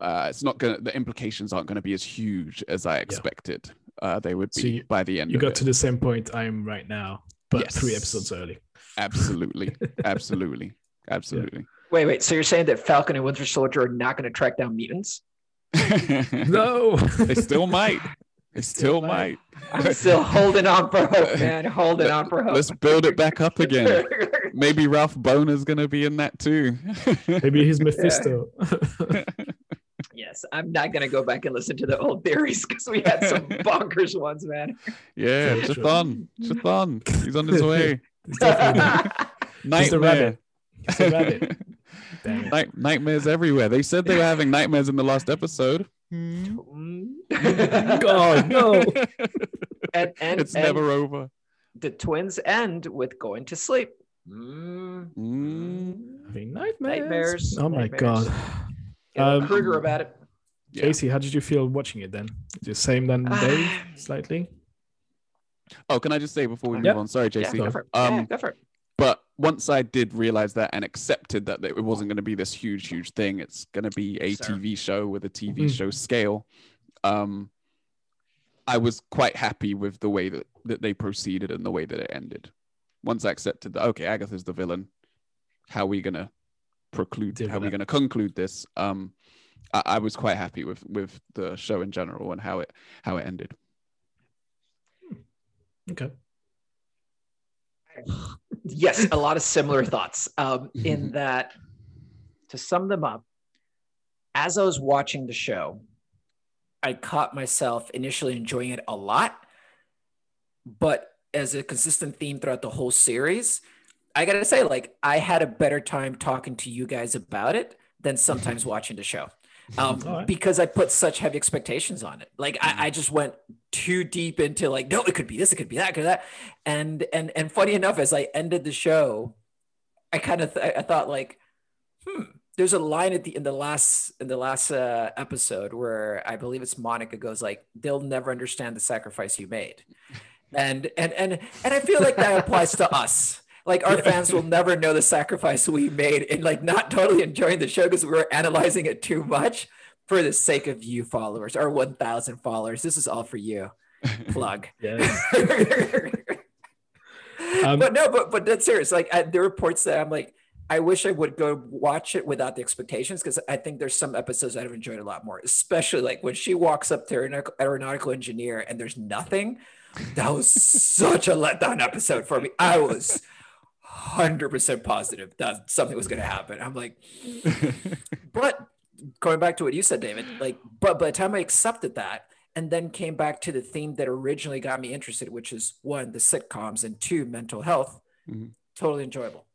Speaker 3: uh, it's not going to the implications aren't going to be as huge as I expected uh, they would be
Speaker 2: So you-
Speaker 3: by the end
Speaker 2: You
Speaker 3: of
Speaker 2: got
Speaker 3: it.
Speaker 2: to the same point I am right now, but
Speaker 3: Yes.
Speaker 2: three episodes early.
Speaker 3: absolutely absolutely absolutely
Speaker 1: Wait, wait. So you're saying that Falcon and Winter Soldier are not going to track down mutants?
Speaker 2: No,
Speaker 3: they still might they still might
Speaker 1: I'm still holding on for hope, man. Holding
Speaker 3: Let-
Speaker 1: on for hope.
Speaker 3: let's build it back up again maybe Ralph Bohner's gonna be in that too
Speaker 2: Maybe he's Mephisto.
Speaker 1: yes, I'm not going to go back and listen to the old theories because we had some bonkers ones, man.
Speaker 3: yeah
Speaker 2: Sure.
Speaker 3: Chthon. Chthon. he's on his way
Speaker 2: He's definitely
Speaker 3: nightmare
Speaker 2: rabbit. He's the rabbit. It.
Speaker 3: Night- nightmares everywhere they said they were having nightmares in the last episode hmm.
Speaker 2: God, no.
Speaker 1: and and,
Speaker 3: it's
Speaker 1: and
Speaker 3: never over
Speaker 1: the twins end with going to sleep. Mm.
Speaker 3: Mm.
Speaker 2: Having nightmares.
Speaker 1: Nightmares,
Speaker 2: Oh my
Speaker 1: nightmares.
Speaker 2: god.
Speaker 1: Get
Speaker 2: Um,
Speaker 1: Krueger about it.
Speaker 3: Yeah.
Speaker 2: How did you feel watching it then? The same than Dave, slightly?
Speaker 3: oh can i just say before we move
Speaker 2: Yep.
Speaker 3: on sorry
Speaker 1: Yeah,
Speaker 3: jc
Speaker 1: go for it.
Speaker 3: um
Speaker 1: yeah, go for it.
Speaker 3: but once I did realize that and accepted that it wasn't going to be this huge, huge thing, it's going to be a
Speaker 1: Sir.
Speaker 3: TV show with a TV
Speaker 2: Mhm.
Speaker 3: show scale. Um, I was quite happy with the way that, that they proceeded and the way that it ended. Once I accepted that, okay, Agatha's the villain. How are we going to preclude?
Speaker 2: Deal
Speaker 3: How are we going to conclude this? Um, I, I was quite happy with with the show in general and how it how it ended.
Speaker 2: Okay.
Speaker 1: yes, a lot of similar thoughts. Um, in that, to sum them up, as I was watching the show, I caught myself initially enjoying it a lot, but as a consistent theme throughout the whole series, I gotta say, like, I had a better time talking to you guys about it than sometimes watching the show. Um,
Speaker 2: right.
Speaker 1: because I put such heavy expectations on it. Like I, I just went too deep into like, no, it could be this, it could be that, could that. And and and funny enough, as I ended the show, I kind of th- I thought like, hmm, there's a line at the in the last in the last uh, episode where I believe it's Monica goes like, they'll never understand the sacrifice you made, and and and and I feel like that applies to us. Like our fans will never know the sacrifice we made in like not totally enjoying the show because we were analyzing it too much for the sake of you followers, our 1,000 followers. This is all for you. Plug.
Speaker 2: Um,
Speaker 1: but no, but but that's serious. Like I, there are reports that I'm like, I wish I would go watch it without the expectations because I think there's some episodes I'd have enjoyed a lot more, especially like when she walks up to her aeronautical- aeronautical engineer and there's nothing. That was such a letdown episode for me. I was hundred percent positive that something was going to happen. I'm like, but going back to what you said, David, like, but by the time I accepted that and then came back to the theme that originally got me interested, which is one, the sitcoms, and two, mental health,
Speaker 3: Mhm.
Speaker 1: totally enjoyable.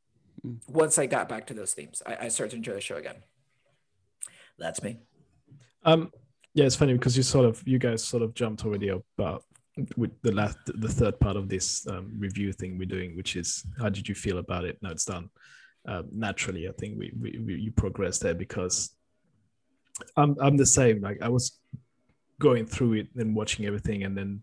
Speaker 1: Once I got back to those themes, I, I started to enjoy the show again. That's me.
Speaker 2: Um, yeah, it's funny because you sort of, you guys sort of jumped already about with the last, the third part of this um, review thing we're doing, which is how did you feel about it? Now it's done. Um, naturally, I think we, we, we you progressed there because I'm I'm the same. Like I was going through it and watching everything, and then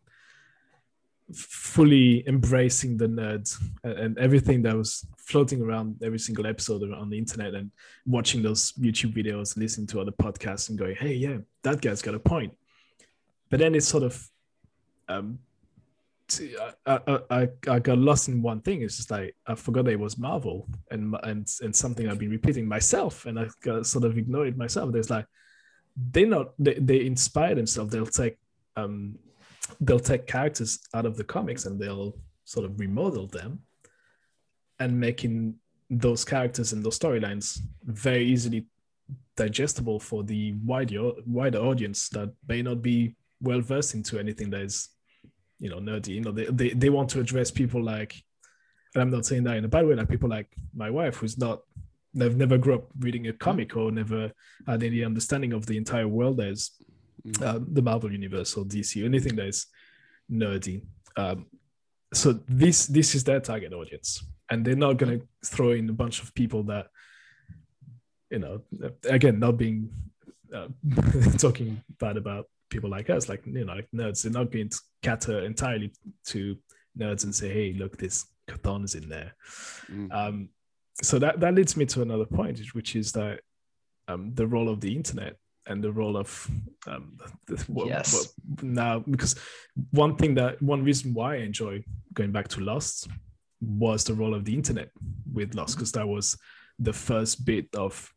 Speaker 2: fully embracing the nerds and, everything that was floating around every single episode on the internet and watching those YouTube videos, listening to other podcasts, and going, "Hey, yeah, that guy's got a point." But then it's sort of, um, I, I, I got lost in one thing. It's just like I forgot that it was Marvel and and and something I've been repeating myself, and I got sort of ignored myself. There's like they not they, they inspire themselves. They'll take um they'll take characters out of the comics and they'll sort of remodel them and making those characters and those storylines very easily digestible for the wider wider audience that may not be well versed into anything that is you know nerdy. You know they, they, they want to address people like and i'm not saying that in a bad way like people like my wife who's not they've never grew up reading a comic or never had any understanding of the entire world as
Speaker 3: Mm.
Speaker 2: uh, the Marvel universe or DC, anything that is nerdy. Um, so this this is their target audience, and they're not going to throw in a bunch of people that, you know, again, not being uh, talking bad about people like us, like you know, like nerds. They're not going to cater entirely to nerds and say, "Hey, look, this Chthon is in there."
Speaker 3: Mm.
Speaker 2: Um, so that that leads me to another point, which is that um, the role of the internet and the role of um, the, what,
Speaker 1: Yes.
Speaker 2: now because one thing that one reason why I enjoy going back to Lost was the role of the internet with Lost because that was the first bit of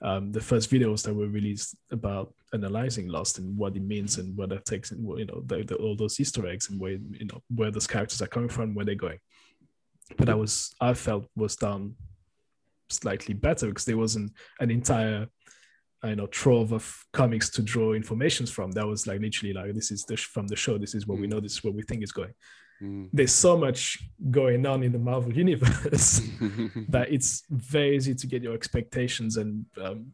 Speaker 2: um, the first videos that were released about analyzing Lost and what it means and what that takes and you know the, the, all those Easter eggs and where you know where those characters are coming from, where they're going. But I was I felt was done slightly better because there wasn't an entire I know trove of comics to draw informations from. That was like literally like this is the sh- from the show. This is what we
Speaker 3: Mm.
Speaker 2: know. This is what we think is going.
Speaker 3: Mm.
Speaker 2: There's so much going on in the Marvel universe that it's very easy to get your expectations and um,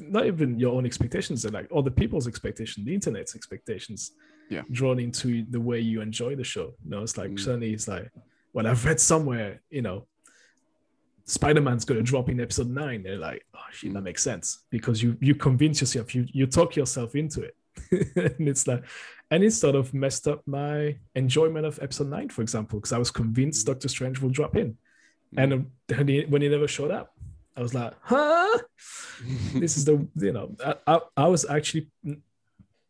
Speaker 2: not even your own expectations, and like other people's expectations, the internet's expectations,
Speaker 3: Yeah.
Speaker 2: drawn into the way you enjoy the show. You know, it's like
Speaker 3: Mm.
Speaker 2: suddenly it's like, well, I've read somewhere, you know, Spider-Man's gonna drop in episode nine. They're like, oh shit, that makes sense because you you convince yourself, you you talk yourself into it. and it's like, and it sort of messed up my enjoyment of episode nine, for example, because I was convinced. Doctor Strange will drop in, and um, when he, when he never showed up, I was like, huh? This is the you know, I, I, I was actually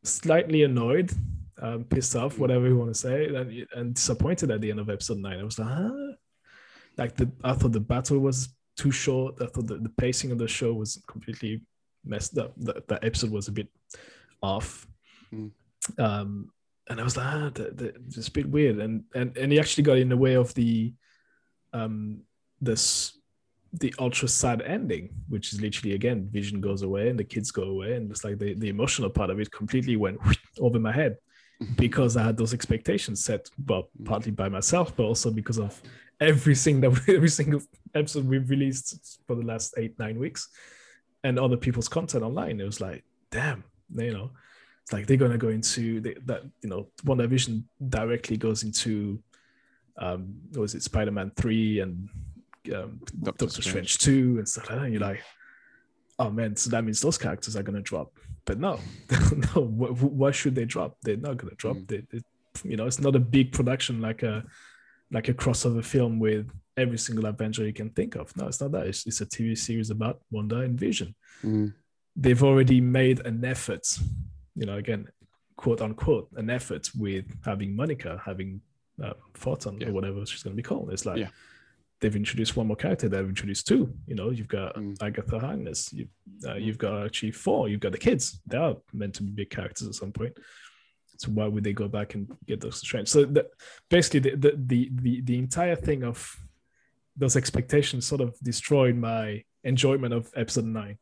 Speaker 2: slightly annoyed, um, pissed off,
Speaker 3: Mm.
Speaker 2: whatever you want to say, and, and disappointed at the end of episode nine. I was like, huh? Like the I thought the battle was too short. I thought the, the pacing of the show was completely messed up. That, that episode was a bit off.
Speaker 3: Mm.
Speaker 2: Um, and I was like, ah, the, the, it's a bit weird. And and and he actually got in the way of the um this the ultra sad ending, which is literally again, Vision goes away and the kids go away, and it's like the, the emotional part of it completely went over my head because I had those expectations set, well, partly by myself, but also because of everything that every single episode we've released for the last eight nine weeks, and other people's content online. It was like, damn, you know, it's like they're gonna go into the, that. You know, WandaVision directly goes into, um, was it Spider-Man three and um,
Speaker 3: Doctor
Speaker 2: Doctor,
Speaker 3: Strange.
Speaker 2: Strange two and stuff like that. And you're like, oh man, so that means those characters are gonna drop. But no, no. wh- wh- Why should they drop? They're not gonna drop.
Speaker 3: Mm.
Speaker 2: They, they, you know, it's not a big production like a like a crossover film with every single Avenger you can think of. No, it's not that. It's, it's a TV series about Wanda and Vision.
Speaker 3: Mm.
Speaker 2: They've already made an effort, you know, again, quote unquote, an effort with having Monica, having uh, Photon
Speaker 3: Yeah.
Speaker 2: or whatever she's going to be called. It's like
Speaker 3: Yeah.
Speaker 2: they've introduced one more character. They've introduced two. You know, you've got
Speaker 3: Mm.
Speaker 2: Agatha Harkness. You, uh, you've got actually four. You've got the kids. They are meant to be big characters at some point. So why would they go back and get those Strange? So the, basically, the, the the the the entire thing of those expectations sort of destroyed my enjoyment of episode nine.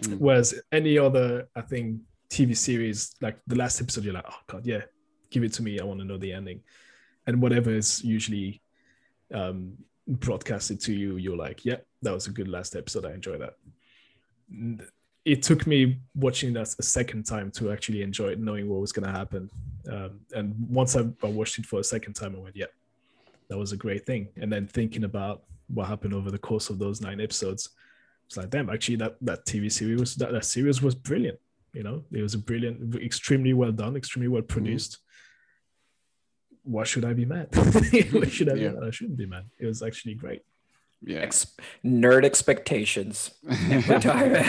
Speaker 3: Mm.
Speaker 2: Whereas any other, I think, TV series, like the last episode, you're like, oh god, yeah, give it to me. I want to know the ending, and whatever is usually um, broadcasted to you, you're like, yeah, that was a good last episode. I enjoyed that. It took me watching that a second time to actually enjoy it, knowing what was going to happen. Um, and once I, I watched it for a second time, I went, yeah, that was a great thing. And then thinking about what happened over the course of those nine episodes, it's like, damn, actually, that that TV series was that, that series was brilliant. You know, it was a brilliant, extremely well done, extremely well produced. Why should I be mad? Why should I be mad? I shouldn't be mad. It was actually great.
Speaker 3: Yeah.
Speaker 1: Ex- nerd expectations. We're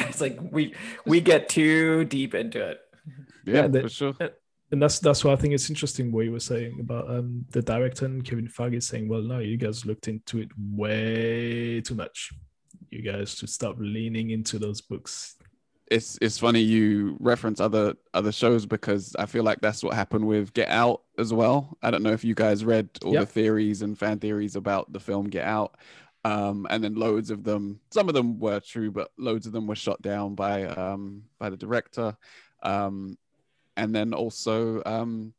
Speaker 1: it's like we we get too deep into it.
Speaker 3: yeah,
Speaker 2: Yeah, the-
Speaker 3: for sure.
Speaker 2: and that's that's why I think it's interesting what you were saying about um the director and Kevin Feige saying, well, no, you guys looked into it way too much. You guys should stop leaning into those books.
Speaker 3: it's it's funny you reference other other shows because I feel like that's what happened with Get Out as well. I don't know if you guys read all
Speaker 2: Yep.
Speaker 3: the theories and fan theories about the film Get Out. Um, and then loads of them, some of them were true, but loads of them were shot down by um, by the director. Um, and then also um,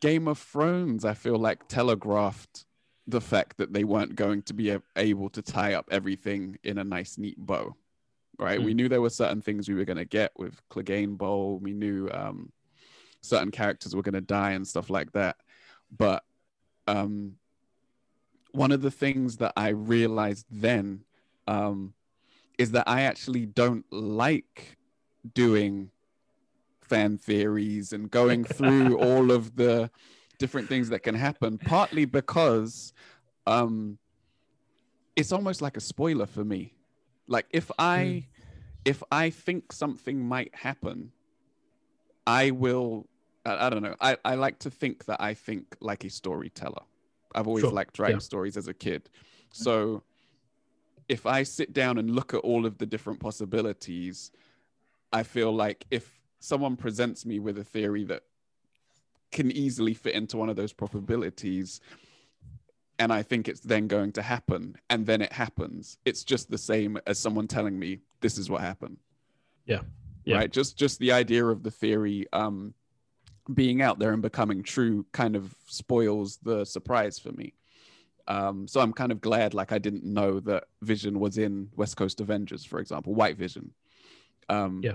Speaker 3: Game of Thrones, I feel like telegraphed the fact that they weren't going to be able to tie up everything in a nice, neat bow. Right. We
Speaker 2: Mm.
Speaker 3: knew there were certain things we were going to get with Clegane Bowl. We knew um, certain characters were going to die and stuff like that. But um, one of the things that I realized then um, is that I actually don't like doing fan theories and going through all of the different things that can happen, partly because um, it's almost like a spoiler for me. Like if I if I think something might happen, I will I, I don't know. I, I like to think that I think like a storyteller. I've always
Speaker 2: Sure,
Speaker 3: liked writing
Speaker 2: yeah.
Speaker 3: stories as a kid. So if I sit down and look at all of the different possibilities, I feel like if someone presents me with a theory that can easily fit into one of those probabilities, and I think it's then going to happen, and then it happens, it's just the same as someone telling me this is what happened.
Speaker 2: Yeah. Yeah.
Speaker 3: Right. Just just the idea of the theory um being out there and becoming true kind of spoils the surprise for me. Um, so I'm kind of glad, like I didn't know that Vision was in West Coast Avengers, for example, White Vision. Um,
Speaker 2: Yeah.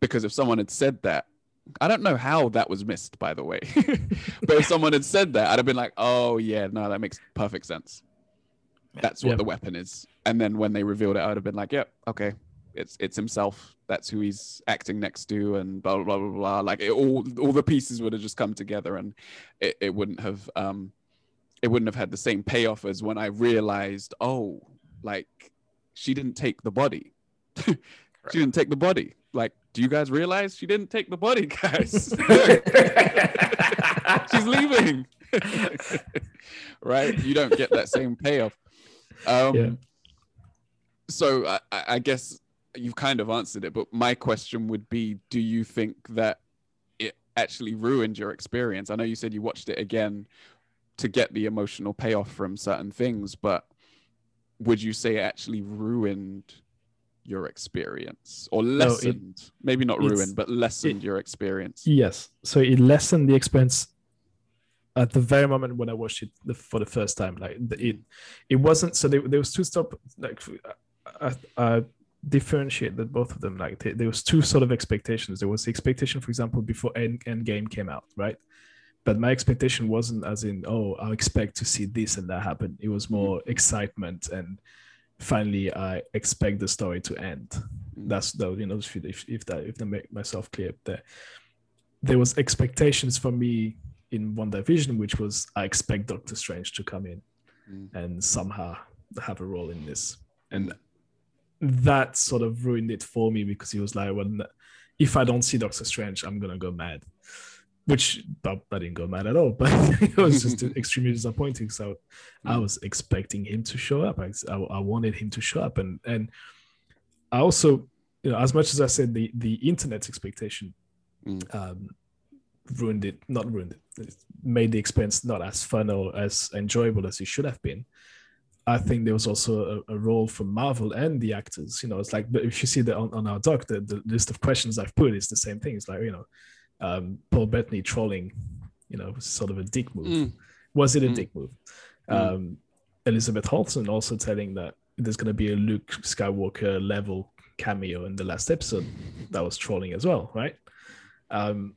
Speaker 3: Because if someone had said that, I don't know how that was missed, by the way. but if someone had said that, I'd have been like, "Oh yeah, no, that makes perfect sense. That's what
Speaker 2: Yeah.
Speaker 3: the weapon is." And then when they revealed it, I'd have been like, "Yep, okay, it's it's himself. That's who he's acting next to, and blah blah blah blah. blah. Like it, all all the pieces would have just come together, and it, it wouldn't have um, it wouldn't have had the same payoff as when I realized, oh, like she didn't take the body. she didn't take the body. Like, do you guys realize she didn't take the body, guys? She's leaving. right? You don't get that same payoff. Um,
Speaker 2: Yeah.
Speaker 3: So I I guess you've kind of answered it, but my question would be do you think that it actually ruined your experience? I know you said you watched it again to get the emotional payoff from certain things, but would you say it actually ruined your experience or
Speaker 2: it-
Speaker 3: lessened? Maybe not ruined, but lessened your experience.
Speaker 2: Yes. So it lessened the experience at the very moment when I watched it the, for the first time. Like it, it wasn't. So there, there was two stop. Like I, I differentiated both of them. Like there, there was two sort of expectations. There was the expectation, for example, before End, Endgame came out, right? But my expectation wasn't as in, oh, I expect to see this and that happen. It was more excitement and finally I expect the story to end.
Speaker 3: Mm.
Speaker 2: That's the you know if if, if that if I make myself clear there. There was expectations for me in WandaVision, which was I expect Doctor Strange to come in
Speaker 3: Mm.
Speaker 2: and somehow have a role in this, and that sort of ruined it for me because he was like, well, if I don't see Doctor Strange, I'm gonna go mad. Which I didn't go mad at all, but it was just extremely disappointing. So I
Speaker 3: Mm.
Speaker 2: was expecting him to show up. I, I, I wanted him to show up, and and I also, you know, as much as I said the the internet's expectation
Speaker 3: Mm.
Speaker 2: um, ruined it, not ruined it, it made the experience not as fun or as enjoyable as it should have been. I think there was also a, a role for Marvel and the actors. You know, it's like but if you see that on, on our doc, the, the list of questions I've put is the same thing. It's like you know, um, Paul Bettany trolling, you know, was sort of a dick move.
Speaker 3: Mm.
Speaker 2: Was it a
Speaker 3: Mm.
Speaker 2: dick move?
Speaker 3: Mm.
Speaker 2: Um, Elizabeth Olsen also telling that there's going to be a Luke Skywalker level cameo in the last episode. That was trolling as well, right? Um,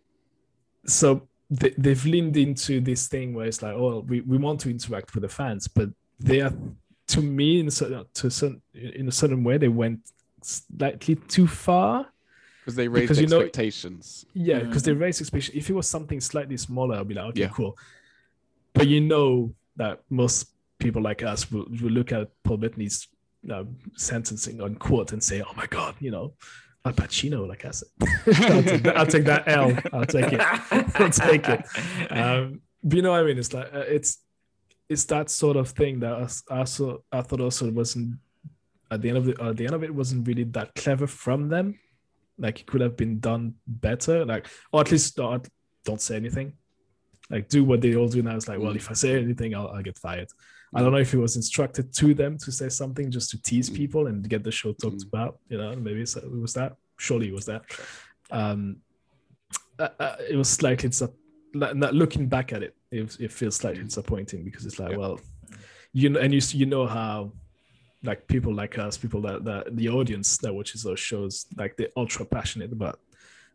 Speaker 2: so they, they've leaned into this thing where it's like, oh, we, we want to interact with the fans, but they are, to me, in a certain, to a certain, in a certain way, they went slightly too far.
Speaker 3: Because they raised
Speaker 2: Because you know-
Speaker 3: expectations.
Speaker 2: Yeah, because
Speaker 1: Mm.
Speaker 2: they raise expectations. If it was something slightly smaller, I'd be like, okay,
Speaker 3: Yeah.
Speaker 2: cool. But you know that most people like us will, will look at Paul Bettany's uh, sentencing on court and say, oh my God, you know, Al Pacino, like I said. I'll, take that, I'll take that L. I'll take it. I'll take it. Um, but you know what I mean? It's like, uh, it's it's that sort of thing that I also I thought also wasn't at the end of the at the end of it wasn't really that clever from them. Like it could have been done better. Like or at least not, don't say anything. Like do what they all do now. It's like, well, if I say anything, I'll, I'll get fired. I don't know if it was instructed to them to say something just to tease
Speaker 3: Mm.
Speaker 2: people and get the show talked
Speaker 3: Mm.
Speaker 2: about. You know, maybe it was that. Surely it was that. Um, uh, uh, it was slightly. Not looking back at it. It, it feels slightly
Speaker 3: Mm.
Speaker 2: disappointing because it's like,
Speaker 3: Yeah.
Speaker 2: well, you know, and you you know how like people like us, people that, that the audience that watches those shows, like they're ultra passionate about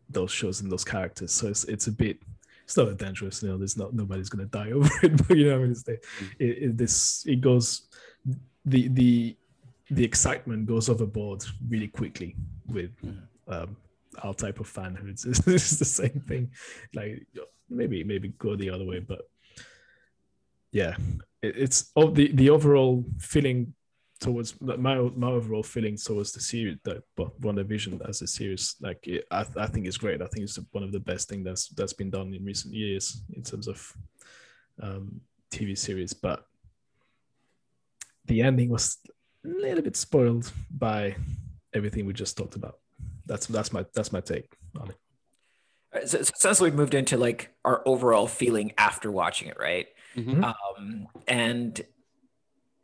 Speaker 2: those shows and those characters. So it's it's a bit it's not a dangerous, you know. There's not nobody's gonna die over it, but you know, I mean, it's the,
Speaker 3: Mm.
Speaker 2: it, it, this it goes the the the excitement goes overboard really quickly with um, our type of fanhoods. It's, it's the same thing. Like maybe maybe go the other way, but yeah, it, it's oh, the the overall feeling towards my my overall feeling towards the series that but WandaVision as a series like it, I, I think it's great. I think it's one of the best thing that's that's been done in recent years in terms of um tv series but the ending was a little bit spoiled by everything we just talked about. That's that's my that's my take on it
Speaker 1: So, so since we've moved into like our overall feeling after watching it, right?
Speaker 3: Mhm.
Speaker 1: Um, and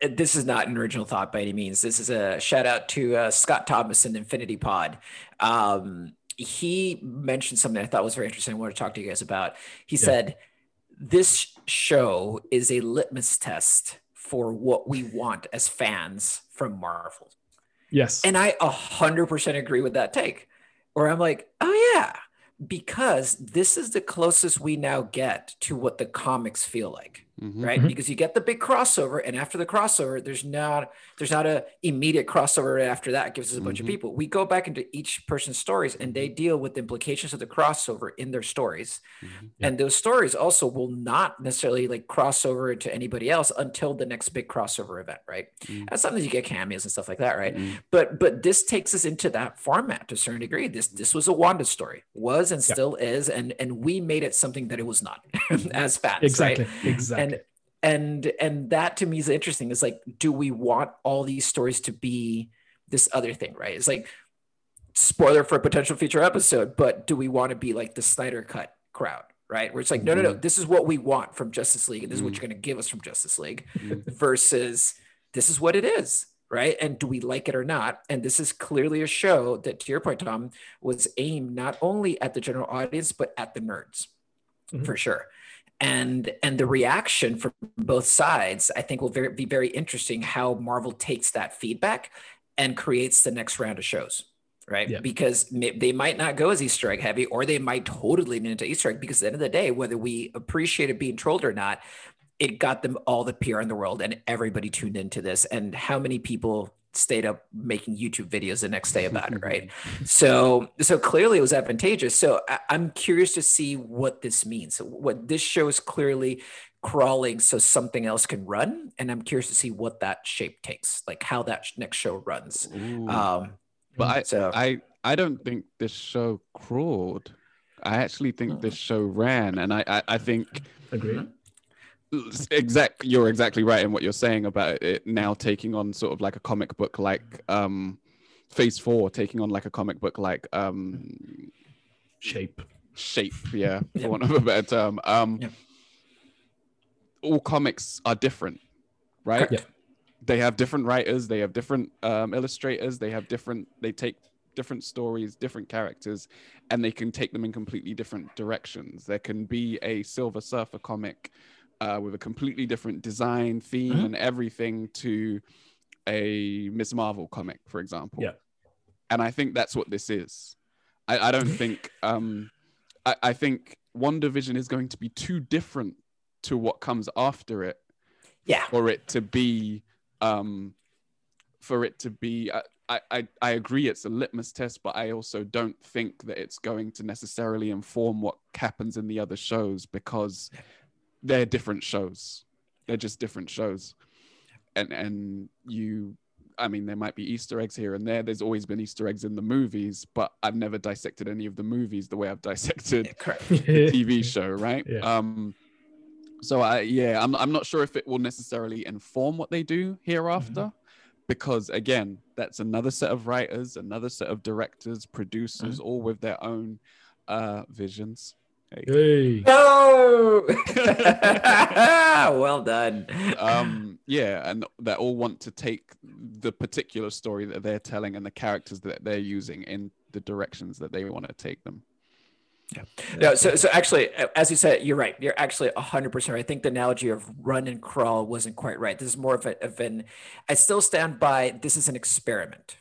Speaker 1: this is not an original thought by any means. This is a shout out to uh, Scott Thomas in Infinity Pod. Um, he mentioned something I thought was very interesting. I want to talk to you guys about. He
Speaker 2: Yeah.
Speaker 1: said, This show is a litmus test for what we want as fans from Marvel.
Speaker 2: yes
Speaker 1: And I 100% agree with that take. Where I'm like, oh, yeah, because this is the closest we now get to what the comics feel like
Speaker 3: Mhm.
Speaker 1: right because you get the big crossover and after the crossover there's not there's not a immediate crossover after that gives us a bunch of
Speaker 3: Mhm.
Speaker 1: people we go back into each person's stories and they deal with the implications of the crossover in their stories
Speaker 3: Mhm.
Speaker 2: Yeah.
Speaker 1: and those stories also will not necessarily like cross over into anybody else until the next big crossover event right
Speaker 3: Mhm.
Speaker 1: and sometimes you get cameos and stuff like that right
Speaker 3: Mhm.
Speaker 1: but but this takes us into that format to a certain degree this this was a wanda story was and
Speaker 2: Yeah.
Speaker 1: still is and and we made it something that it was not as right?
Speaker 2: exactly exactly
Speaker 1: and and and that to me is interesting is like do we want all these stories to be this other thing right it's like spoiler for a potential future episode but do we want to be like the snyder cut crowd right where it's like no no no this is what we want from justice league and this is what
Speaker 3: Mhm.
Speaker 1: you're going to give us from justice league
Speaker 3: Mhm.
Speaker 1: versus this is what it is right and do we like it or not and this is clearly a show that to your point tom was aimed not only at the general audience but at the nerds
Speaker 2: Mhm.
Speaker 1: for sure and and the reaction from both sides i think will very, be very interesting how marvel takes that feedback and creates the next round of shows right
Speaker 2: Yeah.
Speaker 1: because they might not go as easter egg heavy or they might totally lean into easter egg because at the end of the day whether we appreciate it being trolled or not it got them all the PR in the world and everybody tuned into this. And how many people stayed up making YouTube videos the next day about it, right? So, so clearly it was advantageous. So I, I'm curious to see what this means. So what this show is clearly crawling so something else can run, and I'm curious to see what that shape takes, like how that next show runs.
Speaker 3: Ooh.
Speaker 1: Um,
Speaker 3: but I,
Speaker 1: so
Speaker 3: I I don't think this show crawled. I actually think this show ran, and I I, I think
Speaker 2: agree
Speaker 3: exact you're exactly right in what you're saying about it now taking on sort of like a comic book like um phase four taking on like a comic book like um
Speaker 2: shape
Speaker 3: shape yeah
Speaker 1: Yeah.
Speaker 3: for want of a better term um
Speaker 1: Yeah.
Speaker 3: all comics are different right
Speaker 2: Yeah.
Speaker 3: they have different writers they have different um, illustrators they have different they take different stories different characters and they can take them in completely different directions there can be a silver surfer comic uh, with a completely different design theme
Speaker 1: Mhm.
Speaker 3: and everything to a miss marvel comic for example
Speaker 2: Yeah.
Speaker 3: and i think that's what this is i, I don't think um I, I think WandaVision is going to be too different to what comes after it
Speaker 1: yeah,
Speaker 3: for it to be um for it to be I, I I- I agree it's a litmus test but i also don't think that it's going to necessarily inform what happens in the other shows because they're different shows they're just different shows and and you i mean there might be easter eggs here and there there's always been easter eggs in the movies but i've never dissected any of the movies the way i've dissected the TV show, right?
Speaker 2: Yeah.
Speaker 3: Um, so I yeah, I'm I'm not sure if it will necessarily inform what they do hereafter,
Speaker 2: Mm-hmm.
Speaker 3: because again, that's another set of writers, another set of directors, producers,
Speaker 2: Mm-hmm.
Speaker 3: all with their own uh visions. Hey.
Speaker 2: hey
Speaker 1: No, well done.
Speaker 3: Um, yeah, and that all want to take the particular story that they're telling and the characters that they're using in the directions that they want to take them.
Speaker 1: Yeah. No, so so actually, as you said, you're right. You're actually 100 percent right. I think the analogy of run and crawl wasn't quite right. This is more of, a, of an. I still stand by. This is an experiment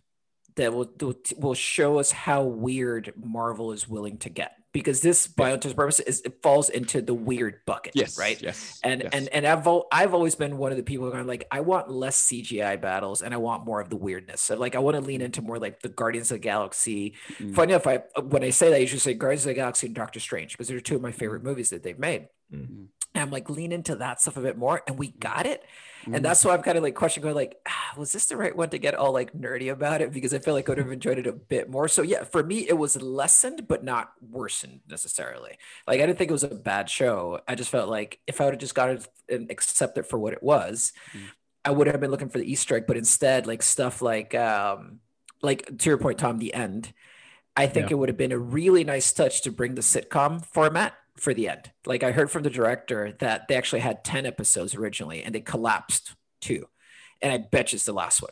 Speaker 1: that will will show us how weird Marvel is willing to get because this by yeah. purpose is it falls into the weird bucket
Speaker 3: yes
Speaker 1: right
Speaker 3: yes
Speaker 1: and
Speaker 3: yes.
Speaker 1: and and I've I've always been one of the people who are like I want less CGI battles and I want more of the weirdness so like I want to lean into more like the Guardians of the Galaxy mm. funny enough I when I say that I usually say Guardians of the Galaxy and Doctor Strange because they're two of my favorite movies that they've made mm-hmm. and I'm like lean into that stuff a bit more and we got it and mm. that's why I'm kind of like questioning, going like, ah, was this the right one to get all like nerdy about it? Because I feel like I would have enjoyed it a bit more. So yeah, for me, it was lessened, but not worsened necessarily. Like I didn't think it was a bad show. I just felt like if I would have just got it and accept it for what it was, mm. I would have been looking for the Easter egg. But instead, like stuff like, um, like to your point, Tom, the end. I think yeah. it would have been a really nice touch to bring the sitcom format for the end. Like I heard from the director that they actually had 10 episodes originally and they collapsed two. And I bet you it's the last one.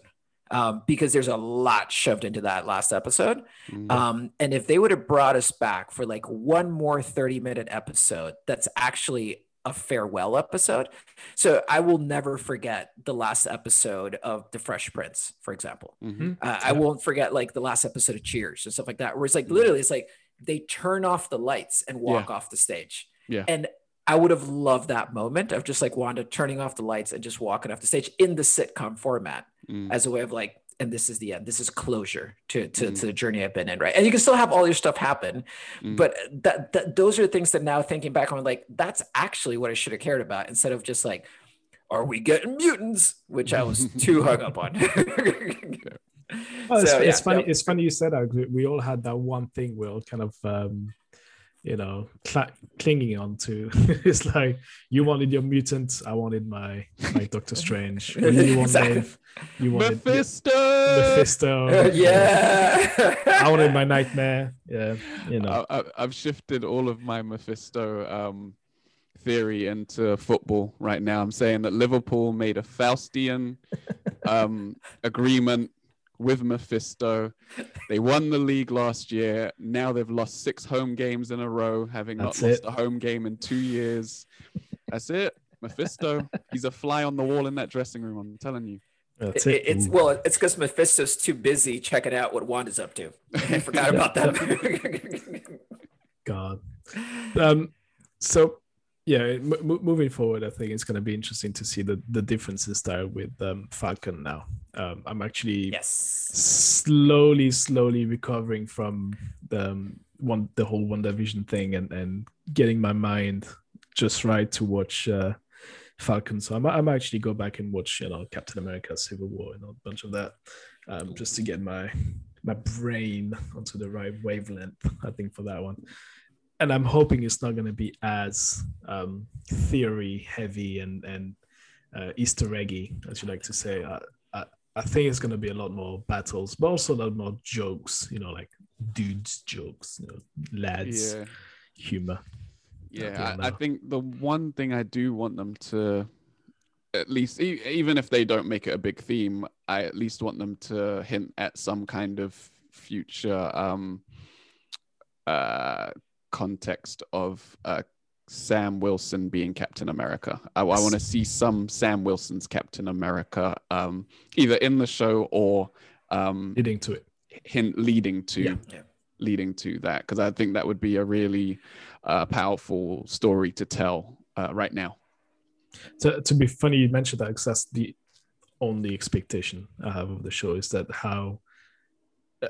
Speaker 1: Um, because there's a lot shoved into that last episode. Mm-hmm. Um, and if they would have brought us back for like one more 30 minute episode, that's actually a farewell episode. So I will never forget the last episode of The Fresh Prince, for example. Mm-hmm. Uh, I won't forget like the last episode of Cheers and stuff like that, where it's like mm-hmm. literally, it's like they turn off the lights and walk yeah. off the stage.
Speaker 3: Yeah.
Speaker 1: And I would have loved that moment of just like Wanda turning off the lights and just walking off the stage in the sitcom format mm. as a way of like, and this is the end. This is closure to to, mm. to the journey I've been in, right? And you can still have all your stuff happen, mm. but that, that those are things that now thinking back on, like that's actually what I should have cared about instead of just like, are we getting mutants? Which I was too hung up on.
Speaker 2: Well, it's, so, it's funny. It's funny you said that. We all had that one thing we're all kind of, um, you know, cl- clinging on to. it's like you wanted your mutant, I wanted my my Doctor Strange. you wanted, exactly.
Speaker 3: you wanted Mephisto.
Speaker 2: Mephisto.
Speaker 1: yeah.
Speaker 2: I wanted my nightmare. Yeah, you know.
Speaker 3: I, have shifted all of my Mephisto. Um, theory into football right now. I'm saying that Liverpool made a Faustian um, agreement with Mephisto. They won the league last year. Now they've lost six home games in a row, having That's not it. lost a home game in two years. That's it. Mephisto, he's a fly on the wall in that dressing room. I'm telling you.
Speaker 1: That's it. It's well, it's because Mephisto's too busy checking out what Wanda's up to. I forgot about that.
Speaker 2: God. Um, so yeah, m- moving forward, I think it's going to be interesting to see the the differences there with um, Falcon now. Um, I'm actually
Speaker 1: yes
Speaker 2: slowly, slowly recovering from the um, one the whole WandaVision thing and and getting my mind just right to watch uh, Falcon. So I might, actually go back and watch you know Captain America: Civil War and a bunch of that, um, just to get my my brain onto the right wavelength. I think for that one and I'm hoping it's not going to be as um, theory heavy and and uh, Easter eggy, as you like to say. I, I, I think it's going to be a lot more battles, but also a lot more jokes. You know, like dudes jokes, you know, lads yeah. humor.
Speaker 3: Yeah, I, I, think the one thing I do want them to, at least, even if they don't make it a big theme, I at least want them to hint at some kind of future um, uh, context of uh, Sam Wilson being Captain America. I, I want to see some Sam Wilson's Captain America, um, either in the show or um,
Speaker 2: leading to it.
Speaker 3: Hint leading to yeah. Yeah. leading to that because I think that would be a really uh, powerful story to tell uh, right now.
Speaker 2: To, to be funny, you mentioned that because that's the only expectation I have of the show is that how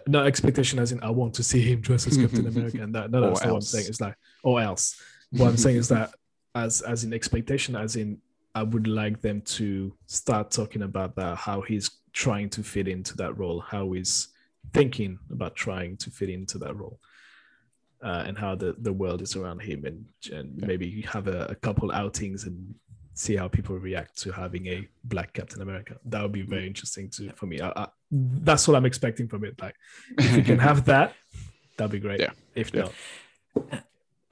Speaker 2: no expectation as in I want to see him dressed as Captain America and that no that's not what I'm saying. It's like or else. What I'm saying is that as as in expectation, as in I would like them to start talking about that, how he's trying to fit into that role, how he's thinking about trying to fit into that role. Uh, and how the, the world is around him and, and yeah. maybe have a, a couple outings and see how people react to having a black Captain America. That would be very interesting to for me. I, I, that's what I'm expecting from it. Like, if you can have that, that'd be great.
Speaker 3: Yeah.
Speaker 2: If
Speaker 3: yeah.
Speaker 2: not.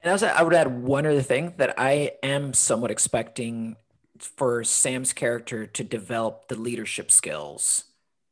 Speaker 1: And also, I would add one other thing that I am somewhat expecting for Sam's character to develop the leadership skills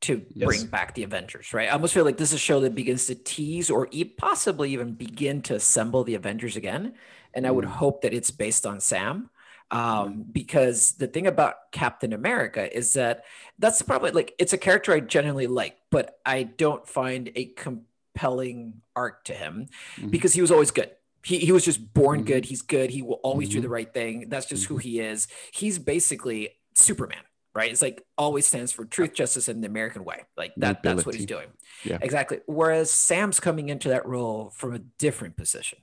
Speaker 1: to
Speaker 2: Yes.
Speaker 1: bring back the Avengers, right? I almost feel like this is a show that begins to tease or e- possibly even begin to assemble the Avengers again. And I would
Speaker 3: Mm.
Speaker 1: hope that it's based on Sam. Um, because the thing about Captain America is that that's probably like it's a character I genuinely like, but I don't find a compelling arc to him
Speaker 3: Mhm.
Speaker 1: because he was always good. He, he was just born
Speaker 3: Mhm.
Speaker 1: good. He's good. He will always do
Speaker 3: Mhm.
Speaker 1: the right thing. That's just who he is. He's basically Superman, right? It's like always stands for truth, justice, and the American way. Like that, that's what he's doing.
Speaker 3: Yeah.
Speaker 1: Exactly. Whereas Sam's coming into that role from a different position.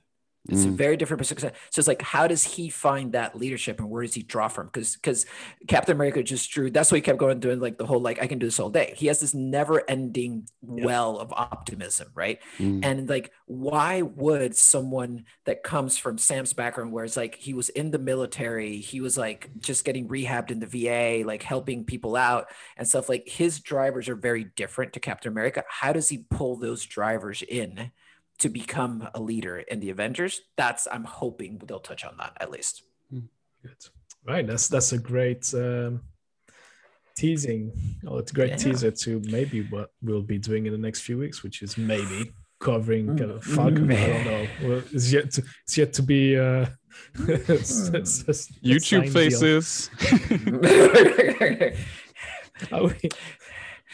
Speaker 1: It's a
Speaker 3: Mm.
Speaker 1: very different perspective. So it's like, how does he find that leadership and where does he draw from? Because because Captain America just drew. That's why he kept going doing like the whole like I can do this all day. He has this never-ending well of optimism, right?
Speaker 3: Mm.
Speaker 1: And like, why would someone that comes from Sam's background, where it's like he was in the military, he was like just getting rehabbed in the VA, like helping people out and stuff, like his drivers are very different to Captain America. How does he pull those drivers in to become a leader in the Avengers? That's, I'm hoping they'll touch on that at least.
Speaker 2: Good. Right. That's that's a great um, teasing. Oh, it's a great
Speaker 1: Yeah.
Speaker 2: teaser to maybe what we'll be doing in the next few weeks, which is maybe covering
Speaker 1: Mm.
Speaker 2: kind of Falcon. I don't know. Well, it's yet to it's yet to be uh, s- s- s-
Speaker 3: YouTube
Speaker 2: signed deal.
Speaker 3: faces.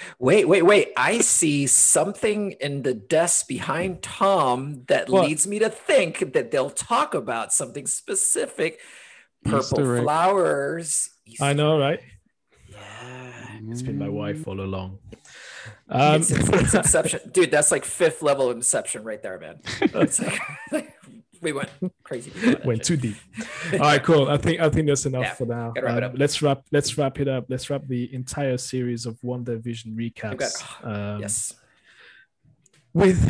Speaker 2: Are we-
Speaker 1: Wait, wait, wait. I see something in the desk behind Tom that
Speaker 2: What?
Speaker 1: leads me to think that they'll talk about something specific. Purple
Speaker 3: Easter egg.
Speaker 1: flowers.
Speaker 2: I know, right?
Speaker 1: Yeah.
Speaker 2: It's been my wife all along. Um,
Speaker 1: it's, it's, it's Inception. Dude, that's like fifth level of Inception right there, man. It's like, we went crazy.
Speaker 2: went too deep. All right, cool. I think I think that's enough
Speaker 1: Yeah,
Speaker 2: for now.
Speaker 1: gotta wrap
Speaker 2: Um, let's wrap let's wrap it up. Let's wrap the entire series of WandaVision recaps. Um,
Speaker 1: Yes.
Speaker 2: with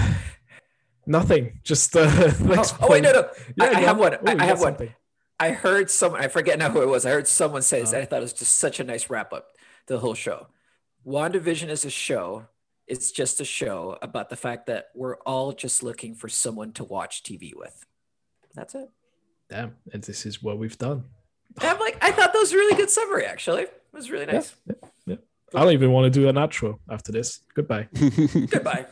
Speaker 2: nothing. Just uh, let's
Speaker 1: Oh, oh, wait, no, no.
Speaker 2: Yeah,
Speaker 1: I, I have one.
Speaker 2: Oh,
Speaker 1: I, I have
Speaker 2: got
Speaker 1: one.
Speaker 2: something.
Speaker 1: I heard someone, I forget now who it was. I heard someone say this,
Speaker 2: Uh.
Speaker 1: and I thought it was just such a nice wrap up to the whole show. WandaVision is a show. It's just a show about the fact that we're all just looking for someone to watch TV with. That's it.
Speaker 2: Damn, and this is what we've done.
Speaker 1: I'm like, I thought that was a really good summary, actually. It was really nice. Yeah, yeah.
Speaker 2: I don't even want to do an outro after this. Goodbye.
Speaker 1: Goodbye.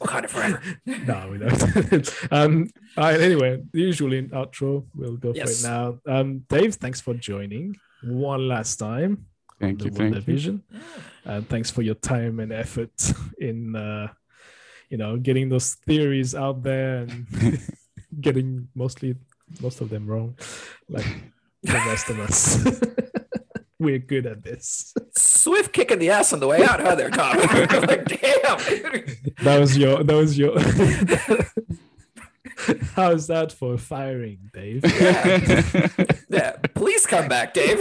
Speaker 1: Wakanda forever.
Speaker 2: no, we don't. um, all right, anyway, usually usual in outro. We'll go
Speaker 1: Yes.
Speaker 2: for it now. Um, Dave, thanks for joining one last time.
Speaker 3: Thank you, thank you.
Speaker 2: Vision. And thanks for your time and effort in, uh, you know, getting those theories out there and getting mostly most of them wrong, like the rest of us. We're good at this.
Speaker 1: Swift kicking the ass on the way out, huh, there, Tom? Like, damn.
Speaker 2: That was your. That was your. How's that for firing, Dave?
Speaker 1: Yeah. yeah. Please come back, Dave.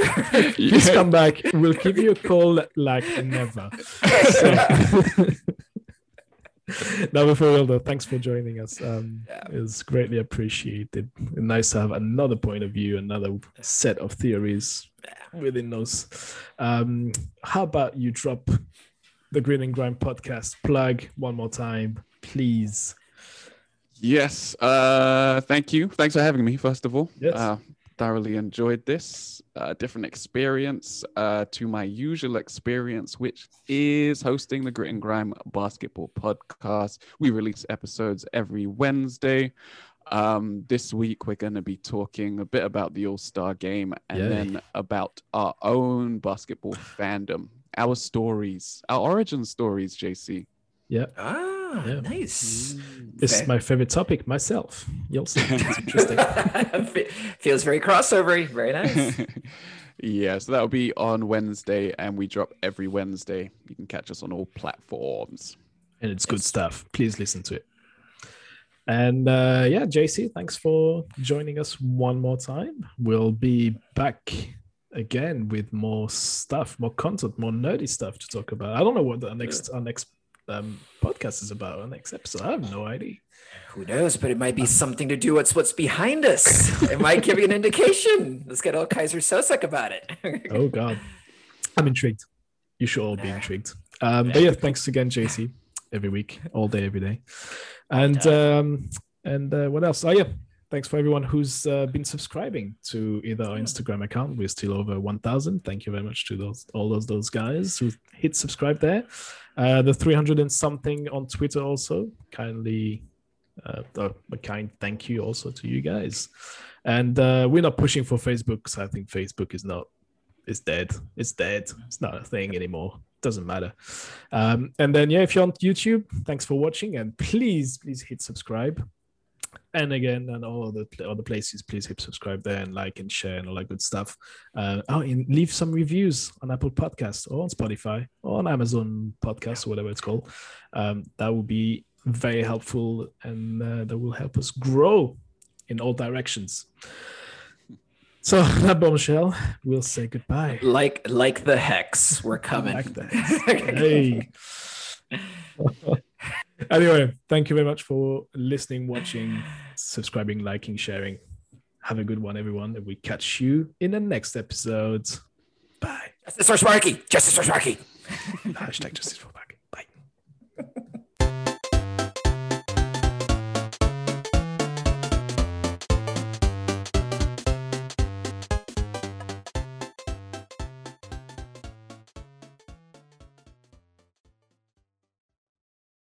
Speaker 2: Please come back. We'll give you a call like never. So- no, but for real though, thanks for joining us. Um,
Speaker 1: Yeah.
Speaker 2: It's greatly appreciated. Nice to have another point of view, another set of theories within those. Um, how about you drop the Grit and Grime podcast plug one more time, please?
Speaker 3: Yes. Uh, thank you. Thanks for having me. First of all,
Speaker 2: Yes.
Speaker 3: uh, thoroughly enjoyed this. Uh, different experience uh, to my usual experience, which is hosting the Grit and Grime Basketball Podcast. We release episodes every Wednesday. Um, this week we're going to be talking a bit about the All Star Game and
Speaker 2: Yay.
Speaker 3: then about our own basketball fandom, our stories, our origin stories. JC.
Speaker 2: Yeah,
Speaker 1: Ah,
Speaker 2: Yeah.
Speaker 1: nice.
Speaker 2: this is my favorite topic myself. You'll see. It's interesting.
Speaker 1: Feels very crossover. Very nice.
Speaker 3: yeah, so that'll be on Wednesday, and we drop every Wednesday. You can catch us on all platforms.
Speaker 2: and it's good stuff. Please listen to it. And uh, yeah, JC, thanks for joining us one more time. We'll be back again with more stuff, more content, more nerdy stuff to talk about. I don't know what the next our next um, podcast is about. Our next episode, I have no idea.
Speaker 1: Who knows? But it might be something to do with what's behind us. It might give you an indication. Let's get all Keyser Söze about it.
Speaker 2: Oh God, I'm intrigued. You should all be intrigued. Um, but yeah, thanks again, JC. Every week, all day, every day, and um, and uh, what else? Oh yeah, thanks for everyone who's uh, been subscribing to either our Instagram account. We're still over 1,000. Thank you very much to those all those those guys who hit subscribe there. Uh, the 300 and something on Twitter also. Kindly, uh, a kind thank you also to you guys. And uh, we're not pushing for Facebook because I think Facebook is not is dead. It's dead. It's not a thing anymore. Doesn't matter. Um, and then yeah, if you're on YouTube, thanks for watching, and please please hit subscribe and again and all the other places please hit subscribe there and like and share and all that good stuff. Uh, oh and leave some reviews on apple podcast or on spotify or on amazon podcast or whatever it's called. Um, that would be very helpful and uh, that will help us grow in all directions. So that bombshell we'll say goodbye.
Speaker 1: Like like the hex we're coming.
Speaker 2: Like the hex. hey anyway, thank you very much for listening, watching, subscribing, liking, sharing. Have a good one, everyone. And we catch you in the next episode. Bye.
Speaker 1: Justice for Sparky. Justice for Sparky.
Speaker 2: Hashtag justice for Sparky.